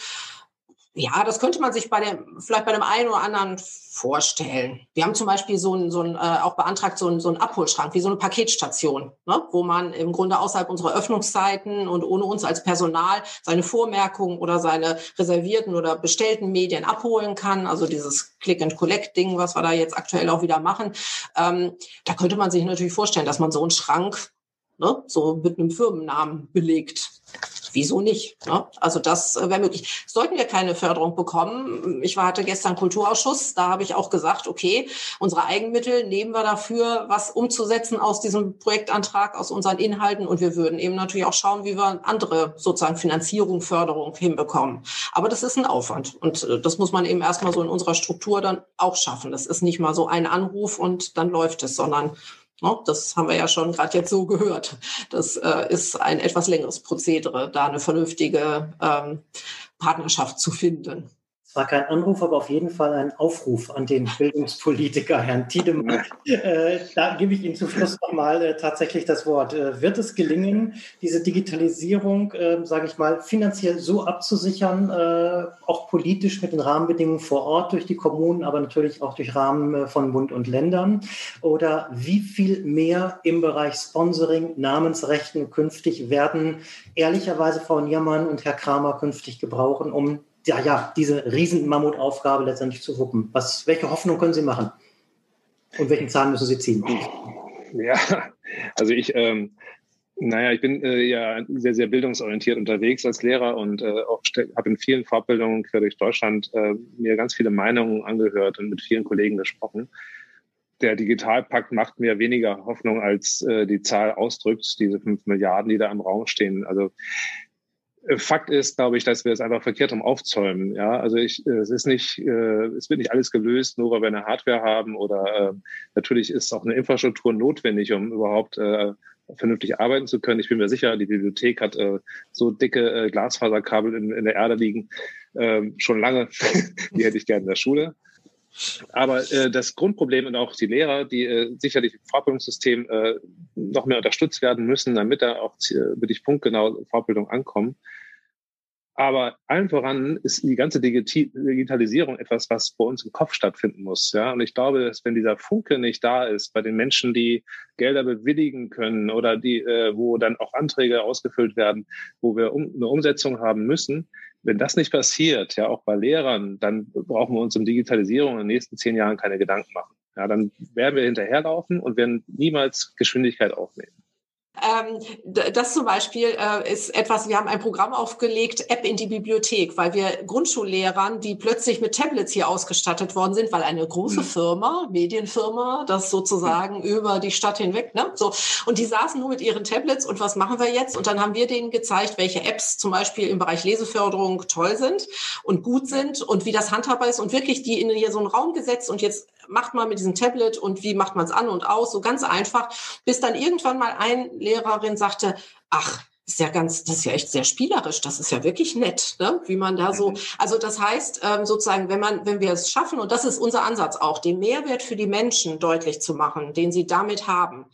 ja, das könnte man sich bei dem, vielleicht bei dem einen oder anderen vorstellen. Wir haben zum Beispiel so ein, so ein äh, auch beantragt, so ein, so ein Abholschrank, wie so eine Paketstation, ne? wo man im Grunde außerhalb unserer Öffnungszeiten und ohne uns als Personal seine Vormerkungen oder seine reservierten oder bestellten Medien abholen kann. Also dieses Click-and-Collect-Ding, was wir da jetzt aktuell auch wieder machen. Ähm, da könnte man sich natürlich vorstellen, dass man so einen Schrank ne, so mit einem Firmennamen belegt. Wieso nicht? Ne? Also das äh, wäre möglich. Sollten wir keine Förderung bekommen, ich war, hatte gestern Kulturausschuss, da habe ich auch gesagt, okay, unsere Eigenmittel nehmen wir dafür, was umzusetzen aus diesem Projektantrag, aus unseren Inhalten und wir würden eben natürlich auch schauen, wie wir andere sozusagen Finanzierung, Förderung hinbekommen. Aber das ist ein Aufwand und äh, das muss man eben erstmal so in unserer Struktur dann auch schaffen. Das ist nicht mal so ein Anruf und dann läuft es, sondern? Das haben wir ja schon gerade jetzt so gehört. Das äh, ist ein etwas längeres Prozedere, da eine vernünftige ähm, Partnerschaft zu finden. Es war kein Anruf, aber auf jeden Fall ein Aufruf an den Bildungspolitiker Herrn Tiedemann. Äh, da gebe ich Ihnen zum Schluss nochmal äh, tatsächlich das Wort. Äh, wird es gelingen, diese Digitalisierung, äh, sage ich mal, finanziell so abzusichern, äh, auch politisch mit den Rahmenbedingungen vor Ort durch die Kommunen, aber natürlich auch durch Rahmen äh, von Bund und Ländern? Oder wie viel mehr im Bereich Sponsoring, Namensrechten künftig werden ehrlicherweise Frau Niermann und Herr Kramer künftig gebrauchen, um ja, ja, diese riesen Mammutaufgabe letztendlich zu wuppen. Was, welche Hoffnung können Sie machen? Und welchen Zahn müssen Sie ziehen? Ja, also ich, ähm, naja, ich bin äh, ja sehr, sehr bildungsorientiert unterwegs als Lehrer und äh, habe in vielen Fortbildungen quer durch Deutschland äh, mir ganz viele Meinungen angehört und mit vielen Kollegen gesprochen. der Digitalpakt macht mir weniger Hoffnung, als äh, die Zahl ausdrückt, diese fünf Milliarden, die da im Raum stehen. Also Fakt ist, glaube ich, dass wir es einfach verkehrt um aufzäumen. Ja, also ich, äh, es ist nicht, äh, es wird nicht alles gelöst, nur weil wir eine Hardware haben oder äh, natürlich ist auch eine Infrastruktur notwendig, um überhaupt äh, vernünftig arbeiten zu können. Ich bin mir sicher, die Bibliothek hat äh, so dicke äh, Glasfaserkabel in, in der Erde liegen, äh, schon lange. die hätte ich gerne in der Schule. Aber äh, das Grundproblem und auch die Lehrer, die äh, sicherlich im Fortbildungssystem äh, noch mehr unterstützt werden müssen, damit da auch äh, wirklich punktgenau Fortbildung ankommen. Aber allen voran ist die ganze Digitalisierung etwas, was bei uns im Kopf stattfinden muss. Ja, und ich glaube, dass wenn dieser Funke nicht da ist bei den Menschen, die Gelder bewilligen können oder die, äh, wo dann auch Anträge ausgefüllt werden, wo wir um, eine Umsetzung haben müssen, wenn das nicht passiert, ja auch bei Lehrern, dann brauchen wir uns um Digitalisierung in den nächsten zehn Jahren keine Gedanken machen. Ja, dann werden wir hinterherlaufen und werden niemals Geschwindigkeit aufnehmen. Ähm, das zum Beispiel äh, ist etwas, wir haben ein Programm aufgelegt, App in die Bibliothek, weil wir Grundschullehrern, die plötzlich mit Tablets hier ausgestattet worden sind, weil eine große mhm. Firma, Medienfirma, das sozusagen über die Stadt hinweg, ne, so. Und die saßen nur mit ihren Tablets und was machen wir jetzt? Und dann haben wir denen gezeigt, welche Apps zum Beispiel im Bereich Leseförderung toll sind und gut sind und wie das handhabbar ist und wirklich die in hier so einen Raum gesetzt und jetzt macht man mit diesem Tablet und wie macht man es an und aus, so ganz einfach, bis dann irgendwann mal ein Lehrerin sagte, ach, ist ja ganz, das ist ja echt sehr spielerisch. Das ist ja wirklich nett, ne? wie man da so. Mhm. Also das heißt ähm, sozusagen, wenn man, wenn wir es schaffen, und das ist unser Ansatz auch, den Mehrwert für die Menschen deutlich zu machen, den sie damit haben,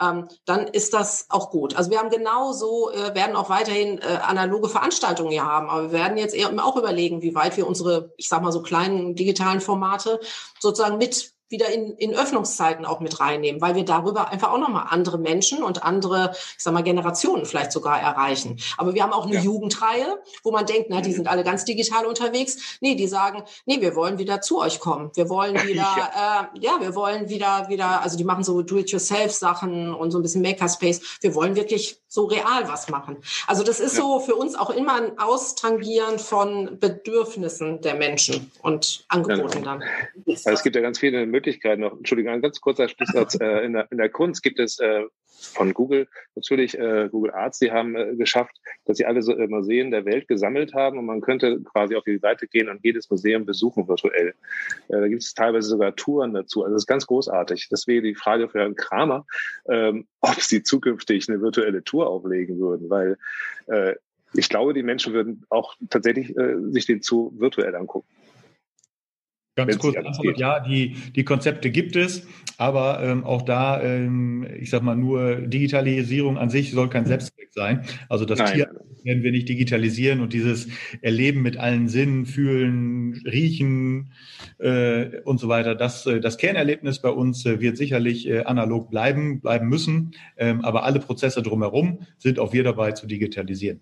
ähm, dann ist das auch gut. Also wir haben genauso, äh, werden auch weiterhin äh, analoge Veranstaltungen hier haben, aber wir werden jetzt eher auch überlegen, wie weit wir unsere, ich sag mal so kleinen digitalen Formate sozusagen mit wieder in, in Öffnungszeiten auch mit reinnehmen, weil wir darüber einfach auch nochmal andere Menschen und andere, ich sag mal, Generationen vielleicht sogar erreichen. Aber wir haben auch eine ja. Jugendreihe, wo man denkt, na, die mhm. sind alle ganz digital unterwegs. Nee, die sagen, nee, wir wollen wieder zu euch kommen. Wir wollen wieder, ja, äh, ja wir wollen wieder, wieder, also die machen so Do-it-yourself-Sachen und so ein bisschen Makerspace. Wir wollen wirklich so real was machen. Also das ist ja. so für uns auch immer ein Austangieren von Bedürfnissen der Menschen und Angeboten dann. Also es gibt ja ganz viele Möglichkeiten noch. Entschuldigung, ein ganz kurzer Schlusssatz. äh, in, der, in der Kunst gibt es äh, von Google natürlich äh, Google Arts, die haben äh, geschafft, dass sie alle so, äh, Museen der Welt gesammelt haben und man könnte quasi auf die Seite gehen und jedes Museum besuchen virtuell. Äh, da gibt es teilweise sogar Touren dazu. Also das ist ganz großartig. Deswegen die Frage für Herrn Kramer, ähm, ob sie zukünftig eine virtuelle Tour auflegen würden, weil äh, ich glaube, die Menschen würden auch tatsächlich äh, sich den Zoo virtuell angucken. Ganz kurz Antwort, ja, die, die Konzepte gibt es, aber ähm, auch da, ähm, ich sag mal, nur Digitalisierung an sich soll kein Selbstzweck sein. Also das Nein. Tier werden wir nicht digitalisieren und dieses Erleben mit allen Sinnen, fühlen, riechen äh, und so weiter, das, äh, das Kernerlebnis bei uns äh, wird sicherlich äh, analog bleiben, bleiben müssen, ähm, aber alle Prozesse drumherum sind auch wir dabei zu digitalisieren.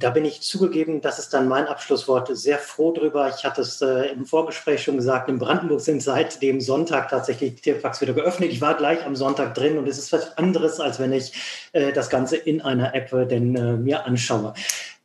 Da bin ich zugegeben, das ist dann mein Abschlusswort, sehr froh drüber. Ich hatte es äh, im Vorgespräch schon gesagt, in Brandenburg sind seit dem Sonntag tatsächlich die Tierparks wieder geöffnet. Ich war gleich am Sonntag drin und es ist was anderes, als wenn ich äh, das Ganze in einer App äh, denn äh, mir anschaue.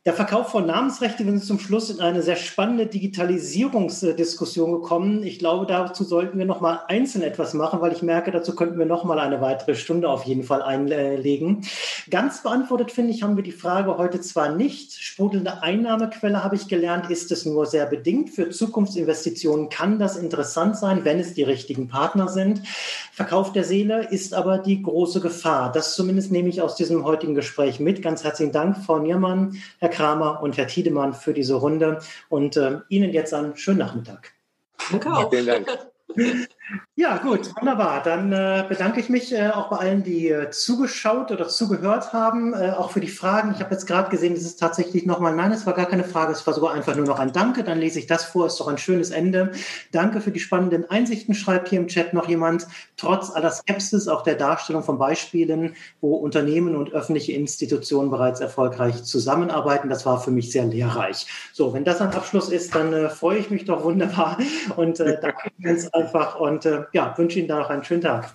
Der Verkauf von Namensrechten, wir sind zum Schluss in eine sehr spannende Digitalisierungsdiskussion gekommen. Ich glaube, dazu sollten wir noch mal einzeln etwas machen, weil ich merke, dazu könnten wir noch mal eine weitere Stunde auf jeden Fall einlegen. Ganz beantwortet, finde ich, haben wir die Frage heute zwar nicht. Sprudelnde Einnahmequelle, habe ich gelernt, ist es nur sehr bedingt. Für Zukunftsinvestitionen kann das interessant sein, wenn es die richtigen Partner sind. Verkauf der Seele ist aber die große Gefahr. Das zumindest nehme ich aus diesem heutigen Gespräch mit. Ganz herzlichen Dank, Frau Niermann, Herr Kramer und Herr Tiedemann für diese Runde und äh, Ihnen jetzt einen schönen Nachmittag. Danke auch. Vielen Dank. Ja, gut, wunderbar. Dann äh, bedanke ich mich äh, auch bei allen, die äh, zugeschaut oder zugehört haben, äh, auch für die Fragen. Ich habe jetzt gerade gesehen, es ist tatsächlich nochmal, nein, es war gar keine Frage, es war sogar einfach nur noch ein Danke. Dann lese ich das vor, ist doch ein schönes Ende. Danke für die spannenden Einsichten, schreibt hier im Chat noch jemand. Trotz aller Skepsis, auch der Darstellung von Beispielen, wo Unternehmen und öffentliche Institutionen bereits erfolgreich zusammenarbeiten, das war für mich sehr lehrreich. So, wenn das ein Abschluss ist, dann äh, freue ich mich doch wunderbar und äh, danke ganz einfach und äh, ja, wünsche Ihnen da noch einen schönen Tag.